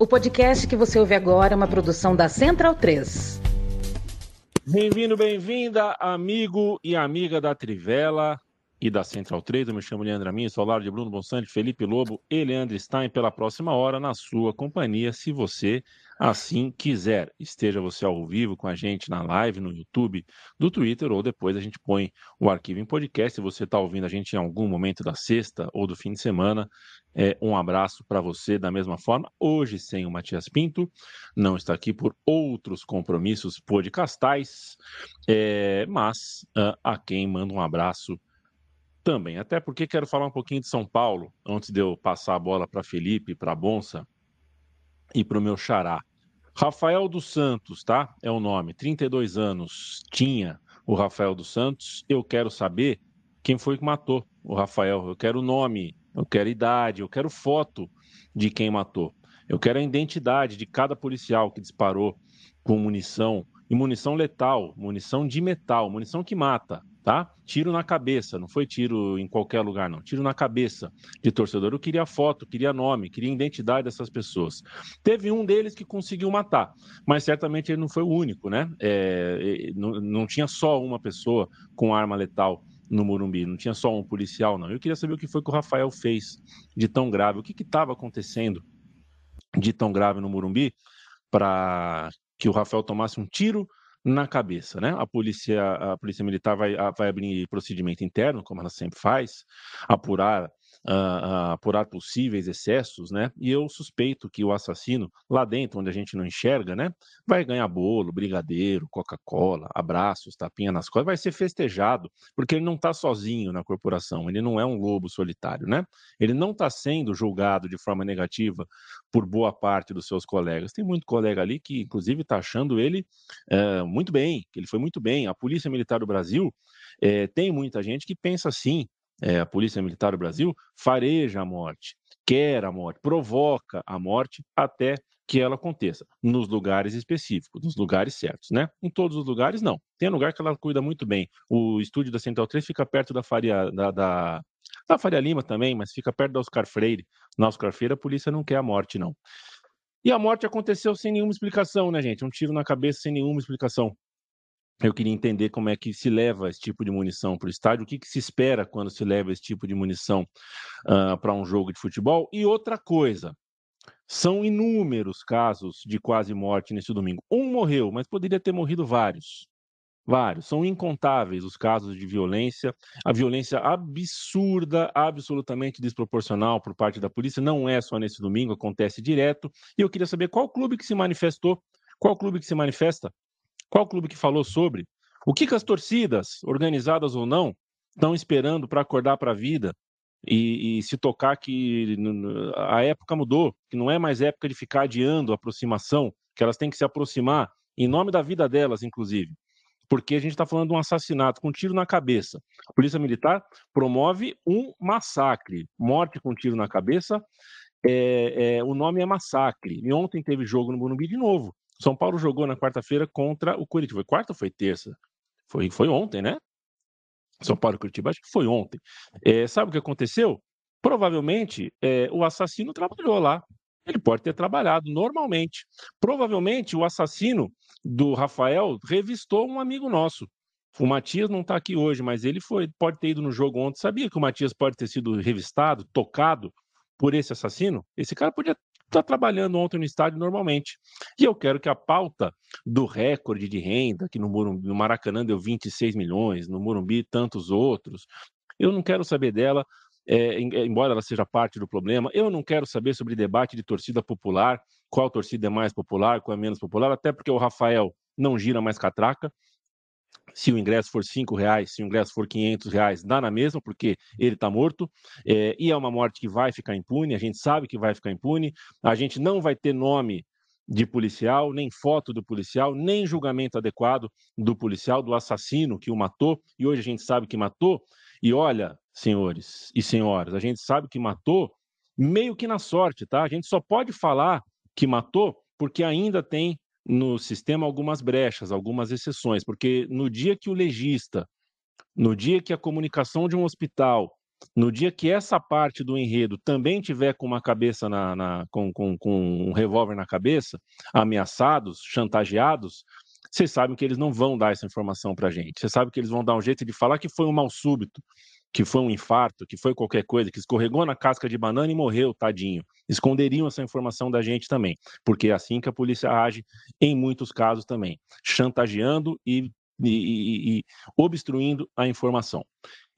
O podcast que você ouve agora é uma produção da Central 3. Bem-vindo, bem-vinda, amigo e amiga da Trivela e da Central 3. Eu me chamo Leandro Amin, sou lado de Bruno Bonsante, Felipe Lobo e Leandro Stein pela próxima hora na sua companhia, se você assim quiser. Esteja você ao vivo com a gente na live, no YouTube, do Twitter, ou depois a gente põe o arquivo em podcast. Se você está ouvindo a gente em algum momento da sexta ou do fim de semana, é, um abraço para você da mesma forma. Hoje sem o Matias Pinto, não está aqui por outros compromissos podcastais, é, mas uh, a quem manda um abraço também. Até porque quero falar um pouquinho de São Paulo, antes de eu passar a bola para Felipe, para Bonsa e para o meu xará. Rafael dos Santos, tá? É o nome. 32 anos tinha o Rafael dos Santos. Eu quero saber quem foi que matou o Rafael. Eu quero o nome, eu quero idade, eu quero foto de quem matou. Eu quero a identidade de cada policial que disparou com munição, e munição letal, munição de metal, munição que mata tá? Tiro na cabeça, não foi tiro em qualquer lugar, não. Tiro na cabeça de torcedor. Eu queria foto, queria nome, queria identidade dessas pessoas. Teve um deles que conseguiu matar, mas certamente ele não foi o único, né? É, não, não tinha só uma pessoa com arma letal no Morumbi, não tinha só um policial, não. Eu queria saber o que foi que o Rafael fez de tão grave, o que estava acontecendo de tão grave no Morumbi para que o Rafael tomasse um tiro na cabeça, né? A polícia, a polícia militar vai, vai abrir procedimento interno, como ela sempre faz, apurar uh, apurar possíveis excessos, né? E eu suspeito que o assassino, lá dentro, onde a gente não enxerga, né? Vai ganhar bolo, brigadeiro, Coca-Cola, abraços, tapinha nas costas, vai ser festejado, porque ele não está sozinho na corporação, ele não é um lobo solitário, né? Ele não está sendo julgado de forma negativa por boa parte dos seus colegas. Tem muito colega ali que, inclusive, está achando ele uh, muito bem, que ele foi muito bem. A Polícia Militar do Brasil é, tem muita gente que pensa assim, é, a Polícia Militar do Brasil fareja a morte, quer a morte, provoca a morte até que ela aconteça, nos lugares específicos, nos lugares certos, né? Em todos os lugares, não. Tem lugar que ela cuida muito bem. O estúdio da Central 3 fica perto da Faria, da, da, da Faria Lima também, mas fica perto da Oscar Freire. Na Oscar Freire, a polícia não quer a morte, não. E a morte aconteceu sem nenhuma explicação, né, gente? Um tiro na cabeça sem nenhuma explicação eu queria entender como é que se leva esse tipo de munição para o estádio, o que, que, se espera quando se leva esse tipo de munição uh, para um jogo de futebol. E outra coisa, são inúmeros casos de quase morte nesse domingo. Um morreu, mas poderia ter morrido vários. Vários. São incontáveis os casos de violência. A violência absurda, absolutamente desproporcional por parte da polícia. Não é só nesse domingo, acontece direto. E eu queria saber qual clube que se manifestou, qual clube que se manifesta qual clube que falou sobre? O que, que as torcidas, organizadas ou não, estão esperando para acordar para a vida e, e, se tocar que a época mudou, que não é mais época de ficar adiando a aproximação, que elas têm que se aproximar em nome da vida delas, inclusive. Porque a gente está falando de um assassinato com um tiro na cabeça. A Polícia Militar promove um massacre. Morte com tiro na cabeça, é, é, o nome é massacre. E ontem teve jogo no Morumbi de novo. São Paulo jogou na quarta-feira contra o Curitiba. Foi quarta ou foi terça? Foi, foi ontem, né? São Paulo e Curitiba, acho que foi ontem. É, sabe o que aconteceu? Provavelmente é, o assassino trabalhou lá. Ele pode ter trabalhado normalmente. Provavelmente o assassino do Rafael revistou um amigo nosso. O Matias não está aqui hoje, mas ele foi, pode ter ido no jogo ontem. Sabia que o Matias pode ter sido revistado, tocado por esse assassino? Esse cara podia está trabalhando ontem no estádio normalmente. E eu quero que a pauta do recorde de renda, que no, no Maracanã deu 26 milhões, no Morumbi tantos outros, eu não quero saber dela, é, embora ela seja parte do problema. Eu não quero saber sobre debate de torcida popular, qual torcida é mais popular, qual é menos popular, até porque o Rafael não gira mais catraca se o ingresso for cinco reais, se o ingresso for quinhentos reais, dá na mesma, porque ele está morto, é, e é uma morte que vai ficar impune, a gente sabe que vai ficar impune, a gente não vai ter nome de policial, nem foto do policial, nem julgamento adequado do policial, do assassino que o matou, e hoje a gente sabe que matou, e olha, senhores e senhoras, a gente sabe que matou meio que na sorte, tá? A gente só pode falar que matou porque ainda tem no sistema algumas brechas, algumas exceções, porque no dia que o legista, no dia que a comunicação de um hospital no dia que essa parte do enredo também tiver com uma cabeça na, na com, com, com um revólver na cabeça, ameaçados, chantageados, vocês sabem que eles não vão dar essa informação para a gente. Vocês sabem que eles vão dar um jeito de falar que foi um mal súbito, que foi um infarto, que foi qualquer coisa, que escorregou na casca de banana e morreu, tadinho. Esconderiam essa informação da gente também, porque é assim que a polícia age em muitos casos também, chantageando e, e, e, e obstruindo a informação.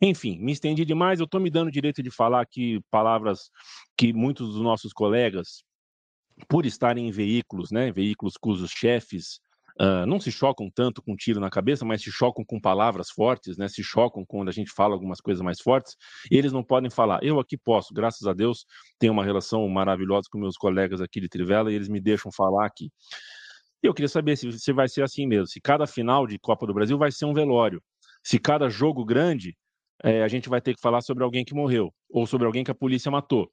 Enfim, me estendi demais. Eu estou me dando direito de falar aqui palavras que muitos dos nossos colegas, por estarem em veículos, né, veículos cujos chefes não se chocam tanto com tiro na cabeça, mas se chocam com palavras fortes, né, se chocam quando a gente fala algumas coisas mais fortes, eles não podem falar. Eu aqui posso, graças a Deus, tenho uma relação maravilhosa com meus colegas aqui de Trivela e eles me deixam falar aqui. Eu queria saber se, se vai ser assim mesmo, se cada final de Copa do Brasil vai ser um velório, se cada jogo grande é, a gente vai ter que falar sobre alguém que morreu ou sobre alguém que a polícia matou.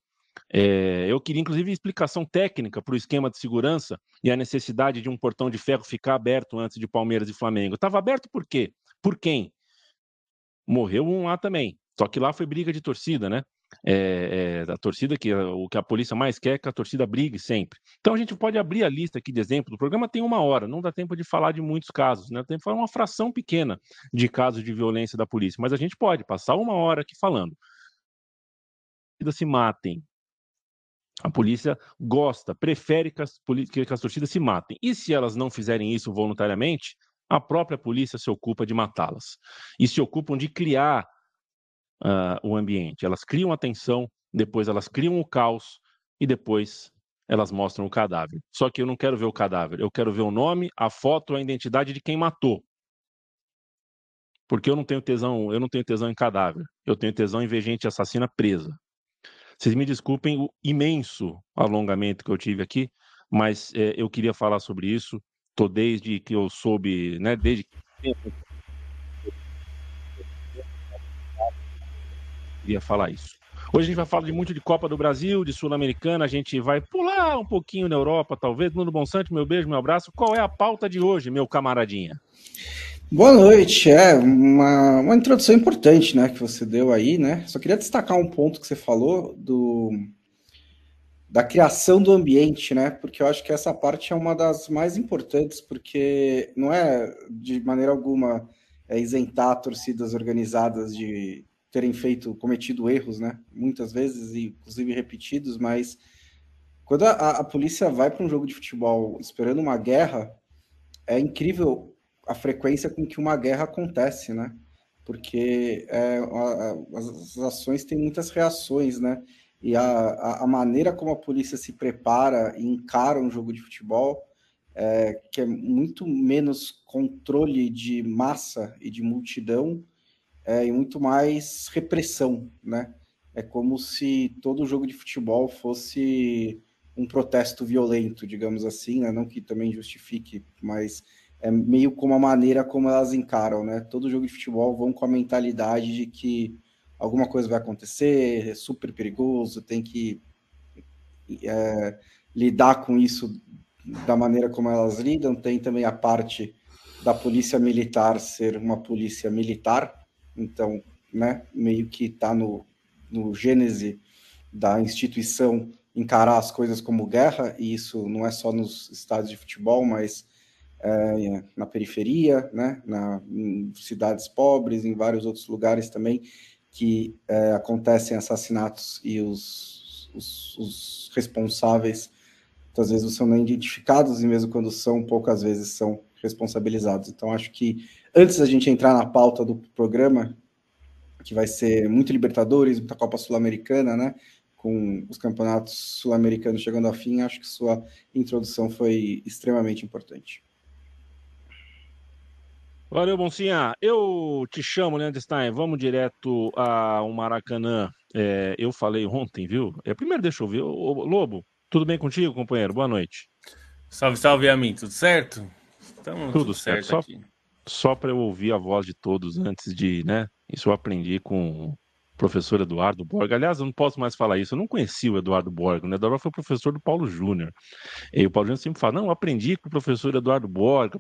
É, eu queria, inclusive, explicação técnica para o esquema de segurança e a necessidade de um portão de ferro ficar aberto antes de Palmeiras e Flamengo. Estava aberto por quê? Por quem? Morreu um lá também. Só que lá foi briga de torcida, né? é, é, a torcida que o que a polícia mais quer é que a torcida brigue sempre. Então a gente pode abrir a lista aqui de exemplo. O programa tem uma hora, não dá tempo de falar de muitos casos, né? Tem uma fração pequena de casos de violência da polícia, mas a gente pode passar uma hora aqui falando. Se matem. A polícia gosta, prefere que as, que as torcidas se matem. E se elas não fizerem isso voluntariamente, a própria polícia se ocupa de matá-las. E se ocupam de criar uh, o ambiente. Elas criam a tensão, depois elas criam o caos e depois elas mostram o cadáver. Só que eu não quero ver o cadáver, eu quero ver o nome, a foto, a identidade de quem matou. Porque eu não tenho tesão, eu não tenho tesão em cadáver. Eu tenho tesão em ver gente assassina presa. Vocês me desculpem o imenso alongamento que eu tive aqui, mas é, eu queria falar sobre isso. Tô desde que eu soube, né, desde queria falar isso. Hoje a gente vai falar de muito de Copa do Brasil, de Sul-Americana, a gente vai pular um pouquinho na Europa, talvez. Nuno Bonsante, meu beijo, meu abraço. Qual é a pauta de hoje, meu camaradinha? Boa noite, é uma, uma introdução importante, né, que você deu aí, né? Só queria destacar um ponto que você falou do da criação do ambiente, né? Porque eu acho que essa parte é uma das mais importantes, porque não é de maneira alguma é isentar torcidas organizadas de terem feito, cometido erros, né? Muitas vezes, inclusive repetidos, mas quando a, a polícia vai para um jogo de futebol esperando uma guerra, é incrível a frequência com que uma guerra acontece, né? Porque é, a, a, as ações têm muitas reações, né? E a, a, maneira como a polícia se prepara e encara um jogo de futebol, é, que é muito menos controle de massa e de multidão, é, e muito mais repressão, né? É como se todo jogo de futebol fosse um protesto violento, digamos assim, né? não que também justifique, mas é meio como a maneira como elas encaram, né? Todo jogo de futebol vão com a mentalidade de que alguma coisa vai acontecer, é super perigoso, tem que é, lidar com isso da maneira como elas lidam. Tem também a parte da polícia militar ser uma polícia militar, então, né, meio que está no, no gênese da instituição encarar as coisas como guerra, e isso não é só nos estádios de futebol, mas é, na periferia, né, na, em cidades pobres, em vários outros lugares também, que é, acontecem assassinatos e os, os, os responsáveis muitas vezes não são nem identificados, e mesmo quando são, poucas vezes são responsabilizados. Então, acho que antes da gente entrar na pauta do programa, que vai ser muito Libertadores, muita Copa Sul-Americana, né? Com os campeonatos sul-americanos chegando ao fim, acho que sua introdução foi extremamente importante. Valeu, Boncinha. Eu te chamo, Leandro Stein. Vamos direto ao Maracanã. É, eu falei ontem, viu? É, primeiro, deixa eu ver. Ô, Lobo, tudo bem contigo, companheiro? Boa noite. Salve, salve a mim. Tudo certo? Estamos tudo, tudo certo. certo aqui só para eu ouvir a voz de todos antes de, né? Isso eu aprendi com o professor Eduardo Borga. Aliás, eu não posso mais falar isso, eu não conheci o Eduardo Borga. O Eduardo foi professor do Paulo Júnior. E o Paulo Júnior sempre fala: não, eu aprendi com o professor Eduardo Borga.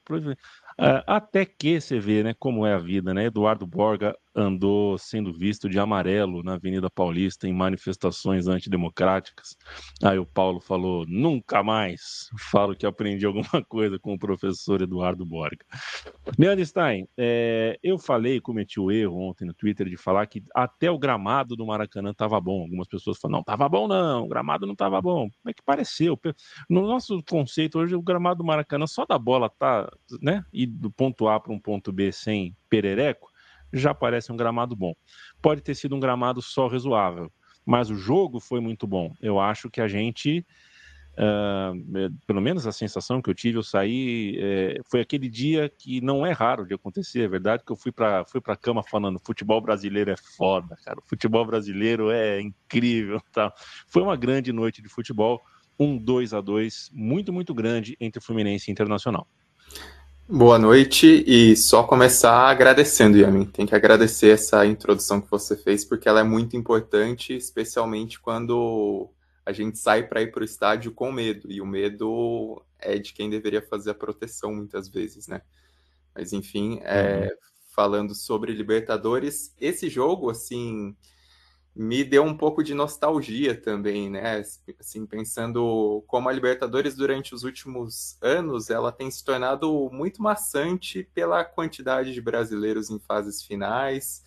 É, até que você vê, né, como é a vida, né? Eduardo Borga andou sendo visto de amarelo na Avenida Paulista em manifestações antidemocráticas. Aí o Paulo falou: nunca mais falo que aprendi alguma coisa com o professor Eduardo Borga. Leandro Stein, é, eu falei, cometi o erro ontem no Twitter de falar que até o gramado do Maracanã estava bom. Algumas pessoas falam: não, estava bom não, o gramado não estava bom. Como é que pareceu? No nosso conceito hoje, o gramado do Maracanã só da bola tá, né? E do ponto A para um ponto B sem perereco já parece um gramado bom. Pode ter sido um gramado só razoável, mas o jogo foi muito bom. Eu acho que a gente, uh, pelo menos a sensação que eu tive, eu saí, é, foi aquele dia que não é raro de acontecer, é verdade, que eu fui para fui a cama falando, futebol brasileiro é foda, cara, futebol brasileiro é incrível, tá? Foi uma grande noite de futebol, um 2 a 2 muito, muito grande entre Fluminense e Internacional. Boa noite e só começar agradecendo, Yamin. Tem que agradecer essa introdução que você fez porque ela é muito importante, especialmente quando a gente sai para ir para o estádio com medo e o medo é de quem deveria fazer a proteção muitas vezes, né? Mas enfim, é, uhum. falando sobre Libertadores, esse jogo assim me deu um pouco de nostalgia também, né? Assim, pensando como a Libertadores durante os últimos anos, ela tem se tornado muito maçante pela quantidade de brasileiros em fases finais,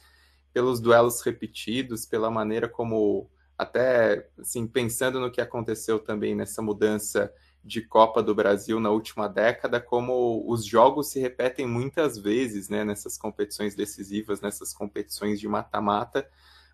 pelos duelos repetidos, pela maneira como até assim, pensando no que aconteceu também nessa mudança de Copa do Brasil na última década, como os jogos se repetem muitas vezes, né, nessas competições decisivas, nessas competições de mata-mata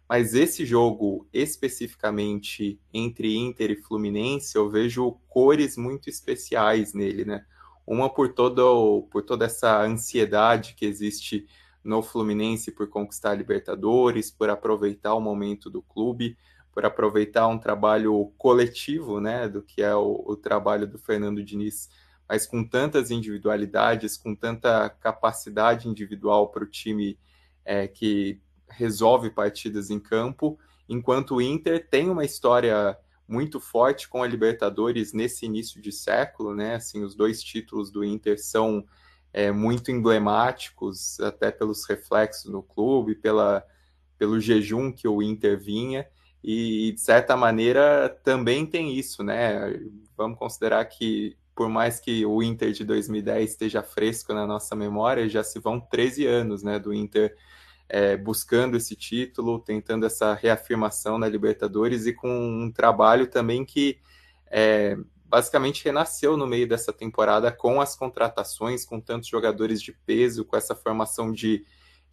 mas esse jogo especificamente entre Inter e Fluminense, eu vejo cores muito especiais nele, né? Uma por todo por toda essa ansiedade que existe no Fluminense por conquistar a Libertadores, por aproveitar o momento do clube, por aproveitar um trabalho coletivo, né, do que é o, o trabalho do Fernando Diniz, mas com tantas individualidades, com tanta capacidade individual para o time é, que resolve partidas em campo, enquanto o Inter tem uma história muito forte com a Libertadores nesse início de século, né? Assim, os dois títulos do Inter são é, muito emblemáticos, até pelos reflexos no clube, pela, pelo jejum que o Inter vinha, e de certa maneira também tem isso, né? Vamos considerar que, por mais que o Inter de 2010 esteja fresco na nossa memória, já se vão 13 anos, né, do Inter é, buscando esse título, tentando essa reafirmação na Libertadores e com um trabalho também que é, basicamente renasceu no meio dessa temporada com as contratações, com tantos jogadores de peso, com essa formação de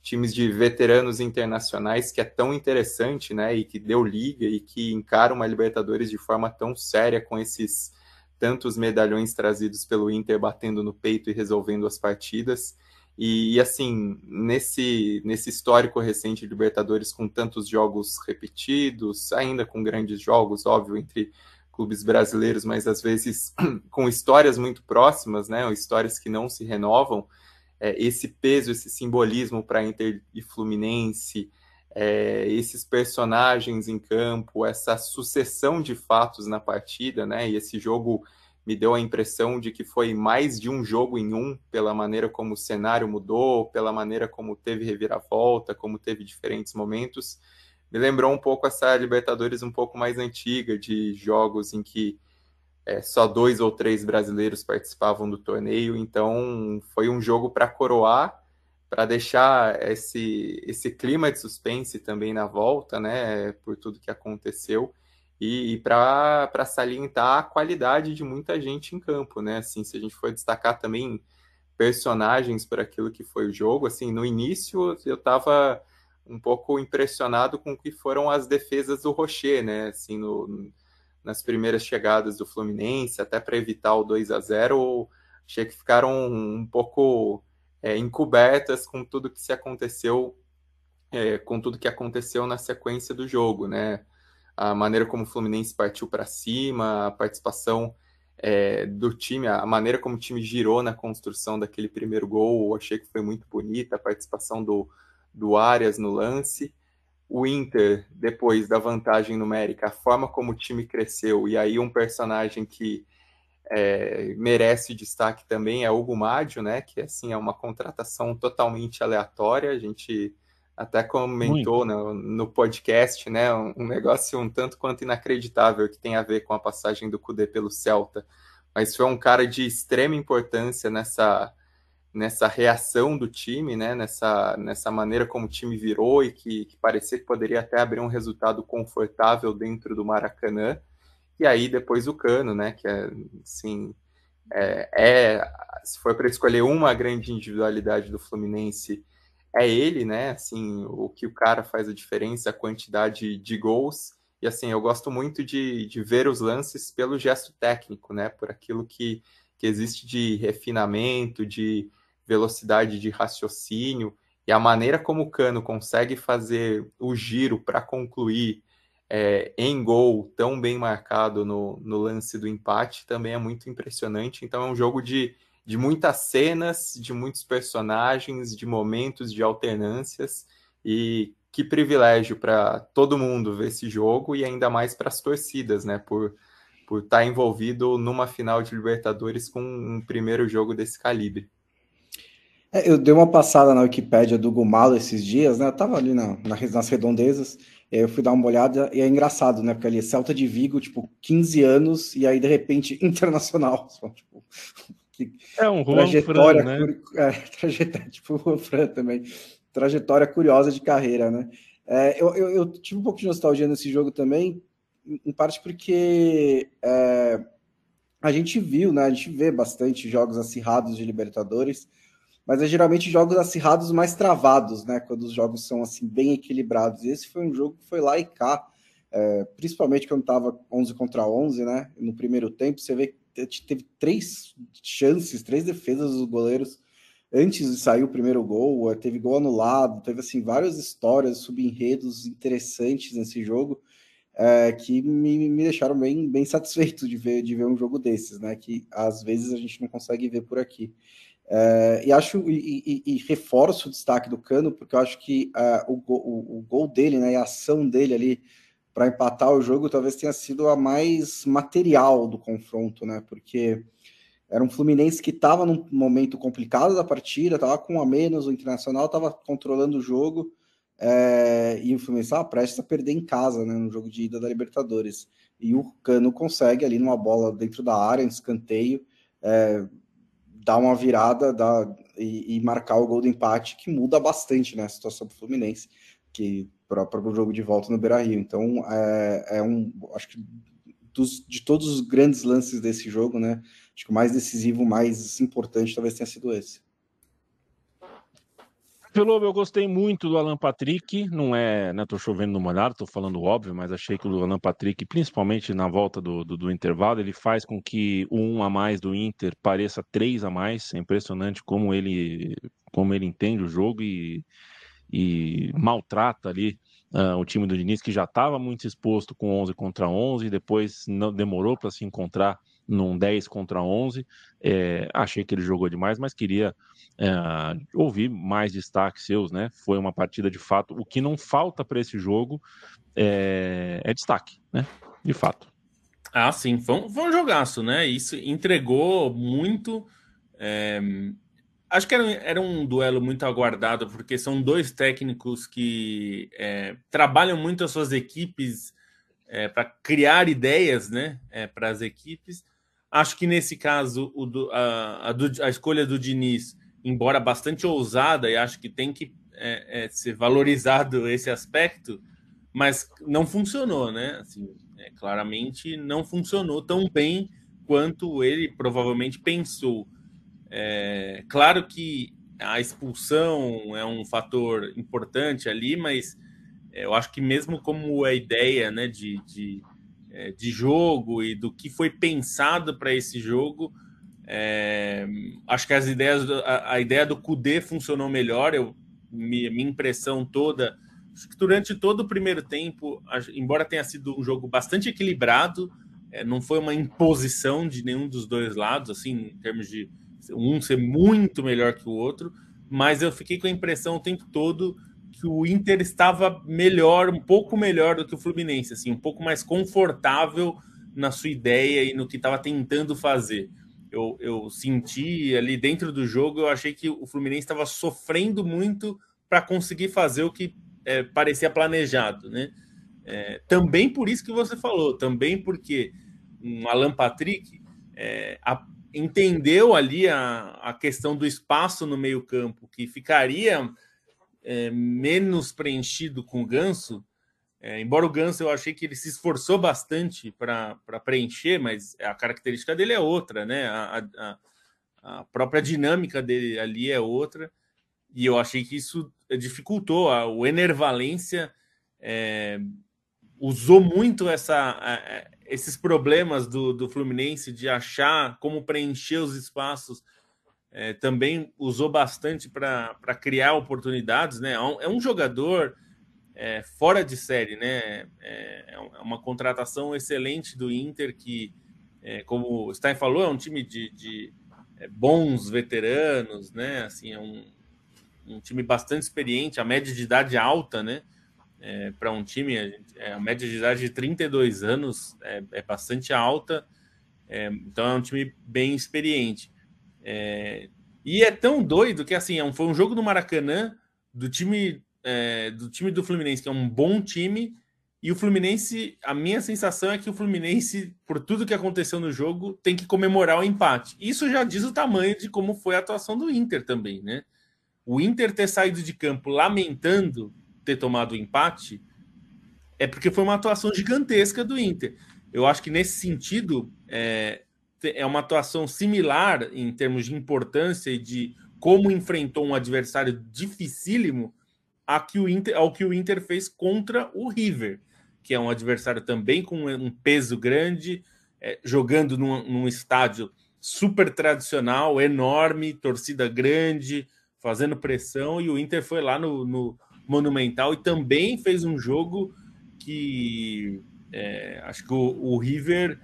times de veteranos internacionais que é tão interessante, né, e que deu liga e que encara uma Libertadores de forma tão séria com esses tantos medalhões trazidos pelo Inter batendo no peito e resolvendo as partidas. E, assim, nesse, nesse histórico recente de Libertadores, com tantos jogos repetidos, ainda com grandes jogos, óbvio, entre clubes brasileiros, mas às vezes com histórias muito próximas, né, histórias que não se renovam, é, esse peso, esse simbolismo para Inter e Fluminense, é, esses personagens em campo, essa sucessão de fatos na partida, né, e esse jogo me deu a impressão de que foi mais de um jogo em um, pela maneira como o cenário mudou, pela maneira como teve reviravolta, como teve diferentes momentos. Me lembrou um pouco essa Libertadores um pouco mais antiga, de jogos em que é, só dois ou três brasileiros participavam do torneio, então foi um jogo para coroar, para deixar esse, esse clima de suspense também na volta, né, por tudo que aconteceu e, e para salientar a qualidade de muita gente em campo, né? Assim, se a gente for destacar também personagens para aquilo que foi o jogo, assim, no início eu estava um pouco impressionado com o que foram as defesas do Rocher, né? Assim, no, nas primeiras chegadas do Fluminense, até para evitar o 2 a 0 achei que ficaram um pouco é, encobertas com tudo que se aconteceu, é, com tudo que aconteceu na sequência do jogo, né? A maneira como o Fluminense partiu para cima, a participação é, do time, a maneira como o time girou na construção daquele primeiro gol, eu achei que foi muito bonita, a participação do, do Arias no lance. O Inter, depois da vantagem numérica, a forma como o time cresceu, e aí um personagem que é, merece destaque também é o Hugo Mádio, né? Que assim é uma contratação totalmente aleatória. A gente até comentou no, no, podcast, né? Um, um, negócio um tanto quanto inacreditável que tem a ver com a passagem do Cudê pelo Celta. Mas foi um cara de extrema importância nessa, nessa reação do time, né? Nessa, nessa maneira como o time virou e que, que parecia que poderia até abrir um resultado confortável dentro do Maracanã. E aí depois o Cano, né? Que é, assim, é, é se for para escolher uma grande individualidade do Fluminense é ele, né? Assim, o que o cara faz a diferença, a quantidade de gols. E assim, eu gosto muito de, de ver os lances pelo gesto técnico, né? Por aquilo que, que existe de refinamento, de velocidade de raciocínio. E a maneira como o Cano consegue fazer o giro para concluir é, em gol tão bem marcado no, no lance do empate também é muito impressionante. Então é um jogo de de muitas cenas, de muitos personagens, de momentos, de alternâncias. E que privilégio para todo mundo ver esse jogo e ainda mais para as torcidas, né? Por por estar tá envolvido numa final de Libertadores com um primeiro jogo desse calibre. É, eu dei uma passada na Wikipédia do Gumalo esses dias, né? Eu tava ali na, na, nas redondezas, eu fui dar uma olhada e é engraçado, né? Porque ali é Celta de Vigo, tipo, 15 anos, e aí de repente internacional. Tipo, que é um Juan trajetória, Fran, né? É, trajetória, tipo o Fran também. Trajetória curiosa de carreira, né? É, eu, eu, eu, tive um pouco de nostalgia nesse jogo também, em parte porque é, a gente viu, né? A gente vê bastante jogos acirrados de Libertadores, mas é geralmente jogos acirrados mais travados, né? Quando os jogos são assim bem equilibrados. E esse foi um jogo que foi lá e cá, é, principalmente quando estava 11 contra 11, né? No primeiro tempo, você vê teve três chances, três defesas dos goleiros antes de sair o primeiro gol, eh, teve gol anulado, teve assim várias histórias, subenredos interessantes nesse jogo é, que me, me deixaram bem, bem satisfeito de ver, de ver um jogo desses, né? Que às vezes a gente não consegue ver por aqui. É, e acho e, e, e, reforço o destaque do Cano, porque eu acho que o, o, o, gol dele, né, a ação dele ali para empatar o jogo talvez tenha sido a mais material do confronto, né? Porque era um Fluminense que estava num momento complicado da partida, estava com a menos, o Internacional estava controlando o jogo, é, e o Fluminense estava prestes a perder em casa, né, no jogo de ida da Libertadores. E o Cano consegue ali numa bola dentro da área, em escanteio, é, dar uma virada dar, e, e, marcar o gol do empate, que muda bastante né, a situação do Fluminense, que para o jogo de volta no Beira Rio. Então, é, é um. Acho que dos, de todos os grandes lances desse jogo, né? Acho que o mais decisivo, o mais importante, talvez tenha sido esse. Pelo eu gostei muito do Alan Patrick, não é, né, tô chovendo no molhado, tô falando óbvio, mas achei que o Alan Patrick, principalmente na volta do, do, do, intervalo, ele faz com que o um a mais do Inter pareça três a mais, é impressionante como ele, como ele entende o jogo e, e maltrata ali uh, o time do Diniz, que já estava muito exposto com 11 contra 11, depois não demorou para se encontrar num 10 contra 11. É, achei que ele jogou demais, mas queria é, ouvir mais destaques seus, né? Foi uma partida de fato. O que não falta para esse jogo é, é, destaque, né? De fato. Ah, sim, foi um, foi um jogaço, né? Isso entregou muito. Acho que era, era, um duelo muito aguardado, porque são dois técnicos que é, trabalham muito as suas equipes é, para criar ideias né, é, para as equipes. Acho que nesse caso o a, a, a, escolha do Diniz, embora bastante ousada, e acho que tem que é, é, ser valorizado esse aspecto, mas não funcionou, né? Assim, é, claramente não funcionou tão bem quanto ele provavelmente pensou. É, claro que a expulsão é um fator importante ali, mas eu acho que mesmo como a ideia né, de, de, é, de jogo e do que foi pensado para esse jogo, é, acho que as ideias, a, a ideia do Kudê funcionou melhor. Eu, minha, minha impressão toda, durante todo o primeiro tempo, embora tenha sido um jogo bastante equilibrado, é, não foi uma imposição de nenhum dos dois lados, assim, em termos de um ser muito melhor que o outro, mas eu fiquei com a impressão o tempo todo que o Inter estava melhor, um pouco melhor do que o Fluminense, assim, um pouco mais confortável na sua ideia e no que estava tentando fazer. Eu, eu senti ali dentro do jogo, eu achei que o Fluminense estava sofrendo muito para conseguir fazer o que é, parecia planejado, né? É, também por isso que você falou, também porque um Alan Patrick é, a, entendeu ali a, a questão do espaço no meio campo, que ficaria é, menos preenchido com o Ganso, é, embora o Ganso eu achei que ele se esforçou bastante para preencher, mas a característica dele é outra, né? A, a, a, própria dinâmica dele ali é outra, e eu achei que isso dificultou. O Enervalência é, usou muito essa, esses problemas do, do Fluminense de achar como preencher os espaços. É, também usou bastante para criar oportunidades, né? É um é jogador é, fora de série, né? É, é, é, uma contratação excelente do Inter que, é, como o Stein falou, é um time de, de bons veteranos, né? Assim, é um, um, time bastante experiente, a média de idade alta, né? É, para um time, a, a, média de idade de 32 anos é, é bastante alta, então é um time bem experiente. e é tão doido que assim, foi um jogo no Maracanã do time é, do time do Fluminense, que é um bom time, e o Fluminense, a minha sensação é que o Fluminense, por tudo que aconteceu no jogo, tem que comemorar o empate. Isso já diz o tamanho de como foi a atuação do Inter também, né? O Inter ter saído de campo lamentando ter tomado o empate é porque foi uma atuação gigantesca do Inter. Eu acho que nesse sentido é, é uma atuação similar em termos de importância e de como enfrentou um adversário dificílimo a que o Inter, ao que o Inter fez contra o River, que é um adversário também com um peso grande, é, jogando num, num estádio super tradicional, enorme, torcida grande, fazendo pressão, e o Inter foi lá no, no Monumental e também fez um jogo que é, acho que o, o, River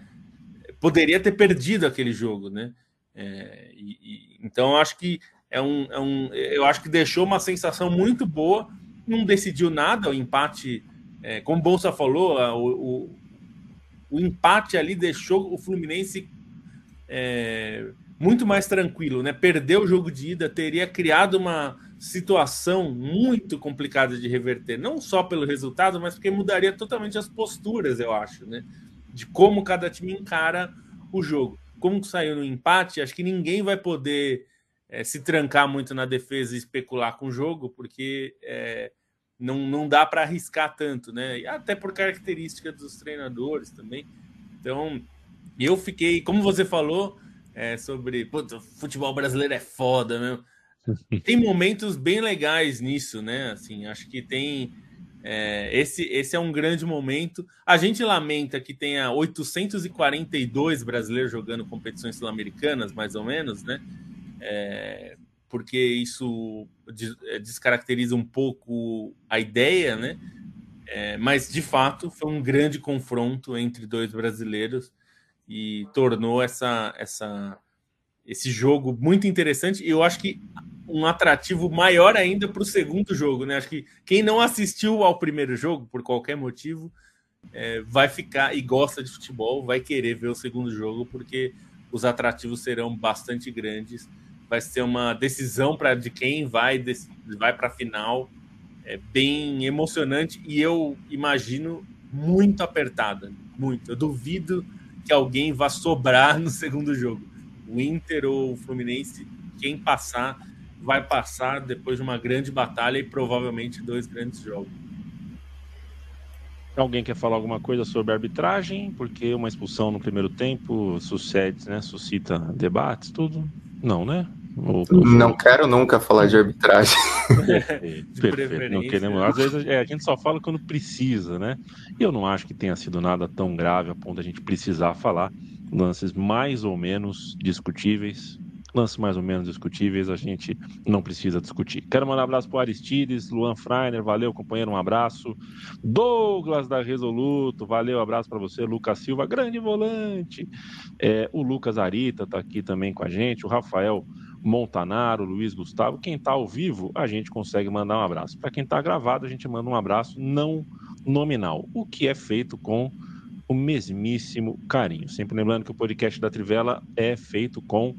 poderia ter perdido aquele jogo, né? É, e, e, então acho que é um, é um, eu acho que deixou uma sensação muito boa. Não decidiu nada, o empate, é, como o Bolsa falou, o, o, o, empate ali deixou o Fluminense é, muito mais tranquilo, né? Perdeu o jogo de ida, teria criado uma situação muito complicada de reverter, não só pelo resultado, mas porque mudaria totalmente as posturas, eu acho, né? De como cada time encara o jogo. Como saiu no empate, acho que ninguém vai poder é, se trancar muito na defesa e especular com o jogo, porque é, não, não dá para arriscar tanto, né? E até por característica dos treinadores também. Então, eu fiquei, como você falou, é, sobre puto, futebol brasileiro é foda, meu. Tem momentos bem legais nisso, né? Assim, acho que tem. É, esse, esse é um grande momento. A gente lamenta que tenha 842 brasileiros jogando competições sul-americanas, mais ou menos, né? é, porque isso é, descaracteriza um pouco a ideia, né? É, mas de fato foi um grande confronto entre dois brasileiros e tornou essa, essa, esse jogo muito interessante. E eu acho que um atrativo maior ainda para o segundo jogo, né? Acho que quem não assistiu ao primeiro jogo, por qualquer motivo, é, vai ficar e gosta de futebol, vai querer ver o segundo jogo, porque os atrativos serão bastante grandes vai ser uma decisão para de quem vai, vai para a final. É bem emocionante e eu imagino muito apertada, muito. Eu duvido que alguém vá sobrar no segundo jogo. O Inter ou o Fluminense, quem passar, vai passar depois de uma grande batalha e provavelmente dois grandes jogos. Alguém quer falar alguma coisa sobre arbitragem? Porque uma expulsão no primeiro tempo sucede, né? Suscita debates, tudo? Não, né? Não quero nunca falar de arbitragem. de Perfeito. Não queremos. Às vezes é, a gente só fala quando precisa, né? E eu não acho que tenha sido nada tão grave a ponto de a gente precisar falar. Lances mais ou menos discutíveis. Lances mais ou menos discutíveis, a gente não precisa discutir. Quero mandar um abraço para Aristides, Luan Freiner, valeu, companheiro, um abraço. Douglas da Resoluto, valeu, abraço para você. Lucas Silva, grande volante. É, o Lucas Arita está aqui também com a gente. O Rafael Montanaro, Luiz Gustavo. Quem está ao vivo, a gente consegue mandar um abraço. Para quem está gravado, a gente manda um abraço não nominal, o que é feito com o mesmíssimo carinho. Sempre lembrando que o podcast da Trivela é feito com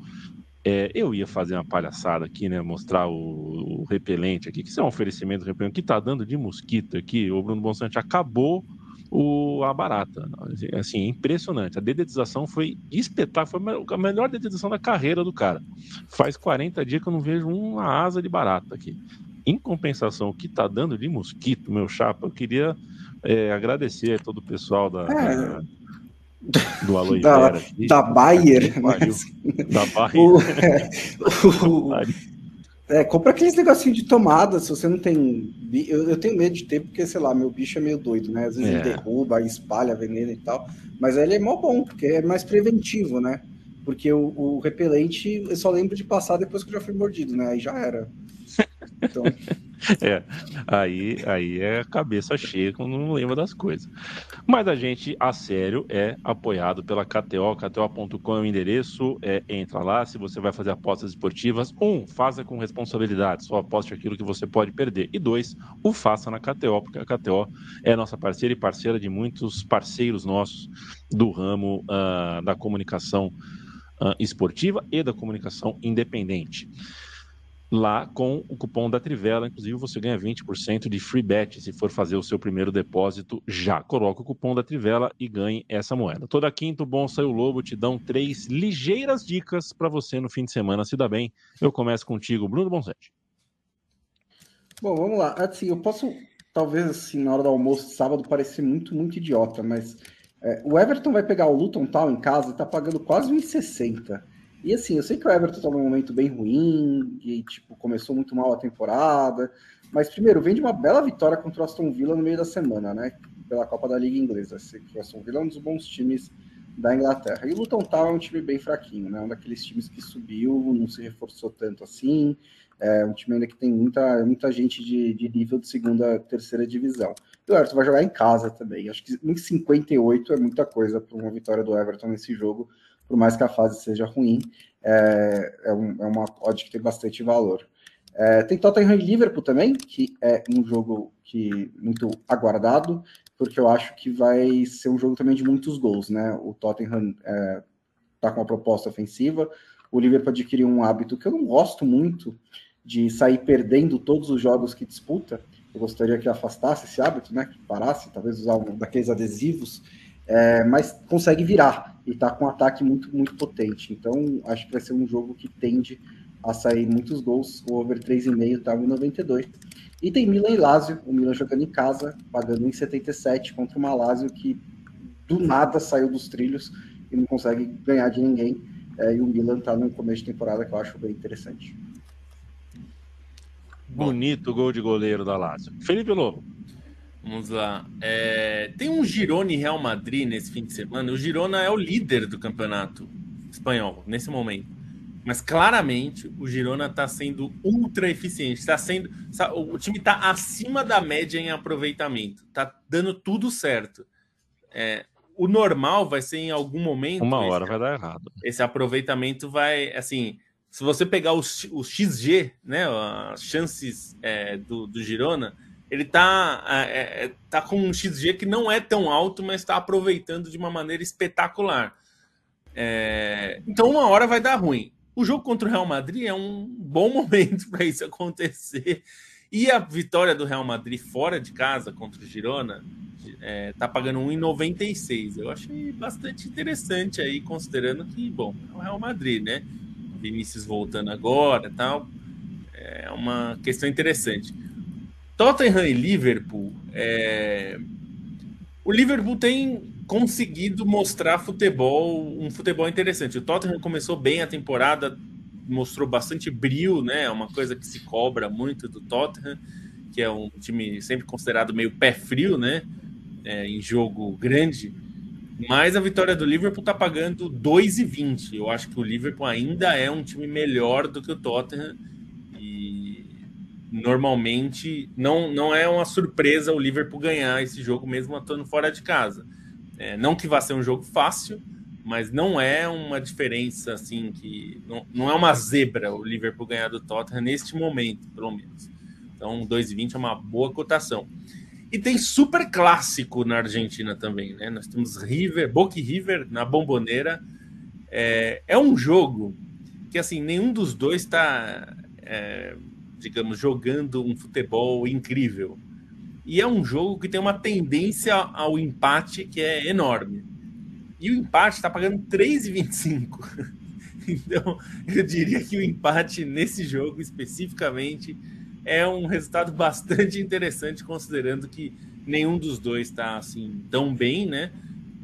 É, eu ia fazer uma palhaçada aqui, né? Mostrar o, o repelente aqui, que isso é um oferecimento repelente. Que tá dando de mosquito aqui, o Bruno Bonsante acabou o, a barata. Assim, impressionante. A dedetização foi espetacular, foi a melhor dedetização da carreira do cara. Faz 40 dias que eu não vejo uma asa de barata aqui. Em compensação, o que tá dando de mosquito, meu chapa, eu queria é, agradecer a todo o pessoal da, é. da do aloe da, vera. Da Bayer. Mas... Da Bayer. O, é, é, compra aqueles negocinhos de tomada, se você não tem. Eu, eu, tenho medo de ter, porque, sei lá, meu bicho é meio doido, né? Às vezes é. ele derruba, espalha veneno e tal. Mas ele é mó bom, porque é mais preventivo, né? Porque o, o repelente eu só lembro de passar depois que eu já fui mordido, né? Aí já era. Então. É, aí, aí é cabeça cheia quando não lembra das coisas. Mas a gente, a sério, é apoiado pela KTO. KTO.com é o endereço. É, entra lá. Se você vai fazer apostas esportivas, um, faça com responsabilidade. Só aposte aquilo que você pode perder. E dois, o faça na KTO, porque a KTO é nossa parceira e parceira de muitos parceiros nossos do ramo uh, da comunicação uh, esportiva e da comunicação independente lá com o cupom da Trivela. Inclusive, você ganha 20% de free bet se for fazer o seu primeiro depósito já. Coloque o cupom da Trivela e ganhe essa moeda. Toda quinta, o Bom Saiu Lobo te dão três ligeiras dicas para você no fim de semana se dá bem. Eu começo contigo, Bruno Bonsete. Bom, vamos lá. Assim, eu posso, talvez, assim, na hora do almoço sábado, parecer muito, muito idiota, mas é, o Everton vai pegar o Luton Town em casa e tá pagando quase 1,60. E assim, eu sei que o Everton tá num momento bem ruim, e tipo, começou muito mal a temporada, mas primeiro, vem de uma bela vitória contra o Aston Villa no meio da semana, né? Pela Copa da Liga Inglesa. O Aston Villa é um dos bons times da Inglaterra. E o Luton Town é um time bem fraquinho, né? Um daqueles times que subiu, não se reforçou tanto assim. É um time ainda que tem muita, muita gente de, de nível de segunda, terceira divisão. E o Everton vai jogar em casa também. Acho que em 58 é muita coisa para uma vitória do Everton nesse jogo por mais que a fase seja ruim, é, é, um, é uma odd que tem bastante valor. É, tem Tottenham e Liverpool também, que é um jogo que muito aguardado, porque eu acho que vai ser um jogo também de muitos gols, né? O Tottenham é, tá com uma proposta ofensiva, o Liverpool adquiriu um hábito que eu não gosto muito de sair perdendo todos os jogos que disputa. Eu gostaria que afastasse esse hábito, né? Que parasse, talvez usar um daqueles adesivos é, mas consegue virar e está com um ataque muito, muito potente. Então, acho que vai ser um jogo que tende a sair muitos gols. O over 3,5 está em 92. E tem Milan e Lazio, o Milan jogando em casa, pagando em 77 contra uma Lazio que do nada saiu dos trilhos e não consegue ganhar de ninguém. É, e o Milan está no começo de temporada que eu acho bem interessante. Bonito gol de goleiro da Lazio. Felipe Lobo. Vamos lá. É, tem um Girona e Real Madrid nesse fim de semana. O Girona é o líder do campeonato espanhol nesse momento. Mas claramente o Girona está sendo ultra eficiente. Está sendo. O time está acima da média em aproveitamento. Está dando tudo certo. É, o normal vai ser em algum momento. Uma hora esse, vai dar errado. Esse aproveitamento vai. Assim, se você pegar o, o XG, né, as chances é, do, do Girona ele tá, é, é, tá com um XG que não é tão alto, mas está aproveitando de uma maneira espetacular. É, então, uma hora vai dar ruim. O jogo contra o Real Madrid é um bom momento para isso acontecer. E a vitória do Real Madrid fora de casa contra o Girona é, tá pagando 1,96. Eu achei bastante interessante aí, considerando que, bom, é o Real Madrid, né? Vinícius voltando agora tal. É uma questão interessante. Tottenham e Liverpool, é... o Liverpool tem conseguido mostrar futebol, um futebol interessante. O Tottenham começou bem a temporada, mostrou bastante brilho, né? É uma coisa que se cobra muito do Tottenham, que é um time sempre considerado meio pé frio, né? É, em jogo grande. Mas a vitória do Liverpool está pagando 2,20. Eu acho que o Liverpool ainda é um time melhor do que o Tottenham normalmente não, não é uma surpresa o Liverpool ganhar esse jogo mesmo atuando fora de casa. É, não que vá ser um jogo fácil, mas não é uma diferença assim que não, não é uma zebra o Liverpool ganhar do Tottenham neste momento, pelo menos. Então 2,20 é uma boa cotação. E tem super clássico na Argentina também, né? Nós temos River, Boca e River na Bomboneira. É, é um jogo que assim nenhum dos dois está, é, digamos, jogando um futebol incrível. E é um jogo que tem uma tendência ao empate que é enorme. E o empate está pagando 3,25. Então, eu diria que o empate nesse jogo especificamente é um resultado bastante interessante, considerando que nenhum dos dois está assim tão bem, né?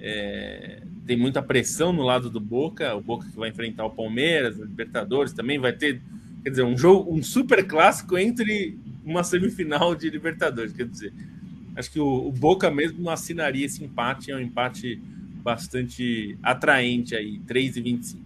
É, tem muita pressão no lado do Boca, o Boca que vai enfrentar o Palmeiras, o Libertadores também vai ter, quer dizer, um jogo, um super clássico entre uma semifinal de Libertadores, quer dizer, acho que o, o Boca mesmo não assinaria esse empate, é um empate bastante atraente aí, 3,25.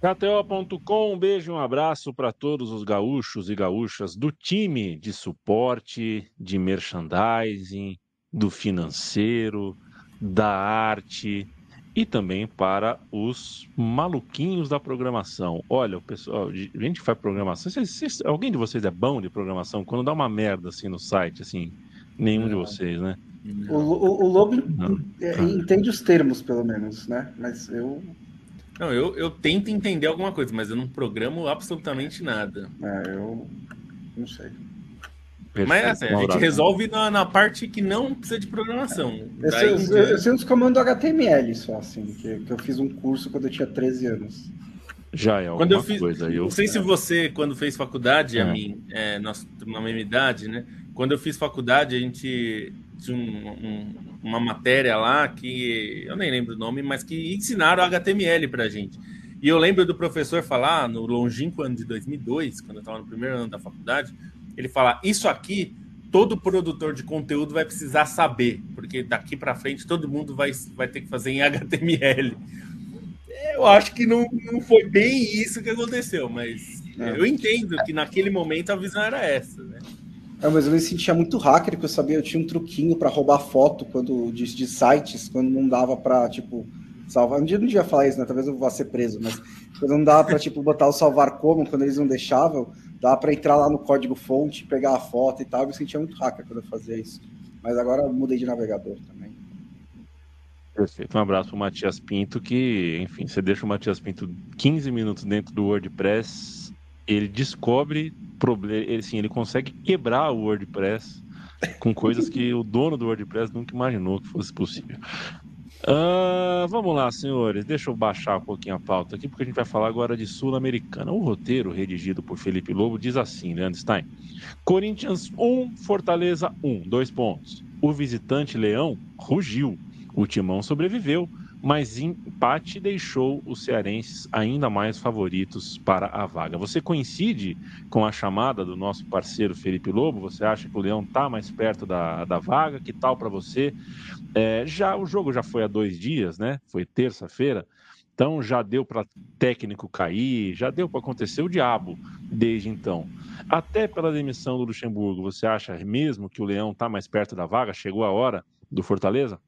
KTO.com, um beijo e um abraço para todos os gaúchos e gaúchas do time de suporte, de merchandising, do financeiro, da arte e também para os maluquinhos da programação. Olha, o pessoal, a gente faz programação. Alguém de vocês é bom de programação? Quando dá uma merda assim no site, assim, nenhum Não. de vocês, né? O, o, o Lobo é, entende os termos, pelo menos, né? Mas eu não, eu, eu tento entender alguma coisa, mas eu não programo absolutamente nada. É, eu não sei. Perfeito, mas assim, a gente resolve na, na, parte que não precisa de programação. Eu, sei, eu, eu sei uns comandos HTML só, assim, que, que eu fiz um curso quando eu tinha 13 anos. Já é alguma quando eu fiz, coisa. Eu... Não sei se você, quando fez faculdade, é. a mim, é, nós na mesma idade, né? Quando eu fiz faculdade, a gente tinha um, um uma matéria lá que eu nem lembro o nome, mas que ensinaram HTML para a gente. E eu lembro do professor falar, no longínquo ano de 2002, quando eu estava no primeiro ano da faculdade, ele falar: Isso aqui todo produtor de conteúdo vai precisar saber, porque daqui para frente todo mundo vai, vai ter que fazer em HTML. Eu acho que não, não foi bem isso que aconteceu, mas é. eu entendo que naquele momento a visão era essa, né? É, mas eu me sentia muito hacker, porque eu sabia, eu tinha um truquinho para roubar foto quando de, de, sites, quando não dava para tipo, salvar. Um dia não devia falar isso, né? Talvez eu vá ser preso, mas quando não dava para tipo, botar o salvar como, quando eles não deixavam, dava para entrar lá no código fonte, pegar a foto e tal. Eu me sentia muito hacker quando eu fazia isso. Mas agora mudei de navegador também. Perfeito. Um abraço para o Matias Pinto, que, enfim, você deixa o Matias Pinto 15 minutos dentro do WordPress, ele descobre problema, ele, assim, ele consegue quebrar o WordPress com coisas que o dono do WordPress nunca imaginou que fosse possível. Uh, vamos lá, senhores. Deixa eu baixar um pouquinho a pauta aqui, porque a gente vai falar agora de Sul-Americana. O roteiro, redigido por Felipe Lobo, diz assim, Leandro Stein: Corinthians 1, Fortaleza 1, dois pontos. O visitante Leão rugiu. O Timão sobreviveu mas empate deixou os cearenses ainda mais favoritos para a vaga. Você coincide com a chamada do nosso parceiro Felipe Lobo? Você acha que o Leão está mais perto da, da vaga? Que tal para você? É, já O jogo já foi há dois dias, né? Foi terça-feira. Então já deu para técnico cair, já deu para acontecer o diabo desde então. Até pela demissão do Luxemburgo, você acha mesmo que o Leão está mais perto da vaga? Chegou a hora do Fortaleza?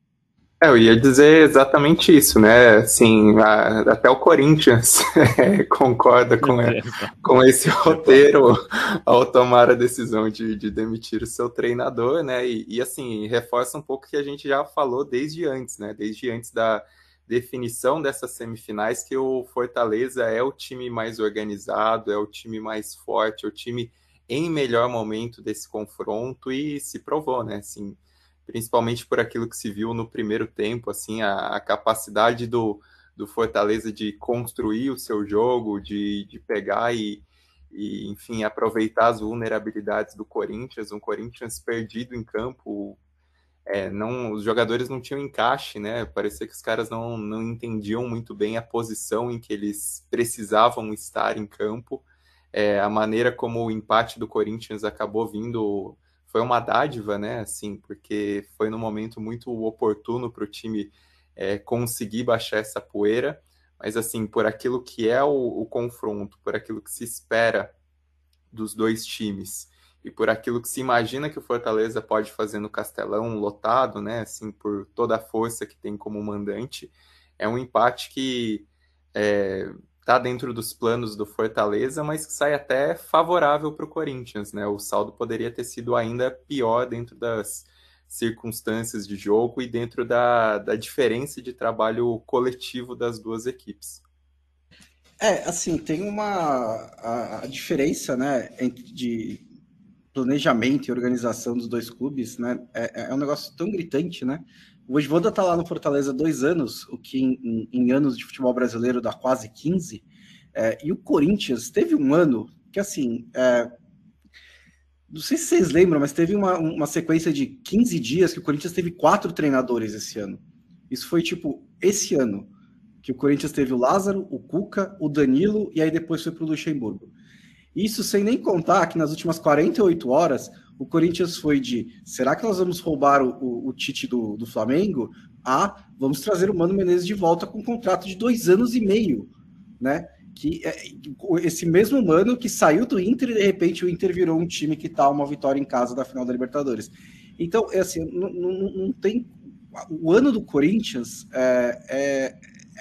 É, eu ia dizer exatamente isso, né? Assim, a, até o Corinthians concorda com, com esse roteiro ao tomar a decisão de, de demitir o seu treinador, né? E, e, assim, reforça um pouco que a gente já falou desde antes, né? Desde antes da definição dessas semifinais, que o Fortaleza é o time mais organizado, é o time mais forte, é o time em melhor momento desse confronto e se provou, né? Assim, principalmente por aquilo que se viu no primeiro tempo, assim, a, a capacidade do, do Fortaleza de construir o seu jogo, de, de pegar e, e, enfim, aproveitar as vulnerabilidades do Corinthians, um Corinthians perdido em campo, é, não, os jogadores não tinham encaixe, né? Parecia que os caras não, não entendiam muito bem a posição em que eles precisavam estar em campo. É, a maneira como o empate do Corinthians acabou vindo foi uma dádiva, né? Assim, porque foi num momento muito oportuno para o time é, conseguir baixar essa poeira. Mas assim, por aquilo que é o, o, confronto, por aquilo que se espera dos dois times e por aquilo que se imagina que o Fortaleza pode fazer no Castelão lotado, né? Assim, por toda a força que tem como mandante, é um empate que é, está dentro dos planos do Fortaleza, mas que sai até favorável para o Corinthians, né? O saldo poderia ter sido ainda pior dentro das circunstâncias de jogo e dentro da, da diferença de trabalho coletivo das duas equipes. É, assim, tem uma a, a diferença, né, entre de planejamento e organização dos dois clubes, né, é, é um negócio tão gritante, né? O Voivoda tá lá no Fortaleza dois anos, o que em, em, anos de futebol brasileiro dá quase 15, é, e o Corinthians teve um ano que, assim, é, não sei se vocês lembram, mas teve uma, uma sequência de 15 dias que o Corinthians teve quatro treinadores esse ano. Isso foi, tipo, esse ano que o Corinthians teve o Lázaro, o Cuca, o Danilo e aí depois foi para o Luxemburgo. Isso sem nem contar que nas últimas 48 horas o Corinthians foi de será que nós vamos roubar o, o, o Tite do, do, Flamengo? A vamos trazer o Mano Menezes de volta com um contrato de dois anos e meio, né? Que é, esse mesmo Mano que saiu do Inter e de repente o Inter virou um time que tá uma vitória em casa da final da Libertadores. Então, é assim, não, não, não tem. O ano do Corinthians é, é,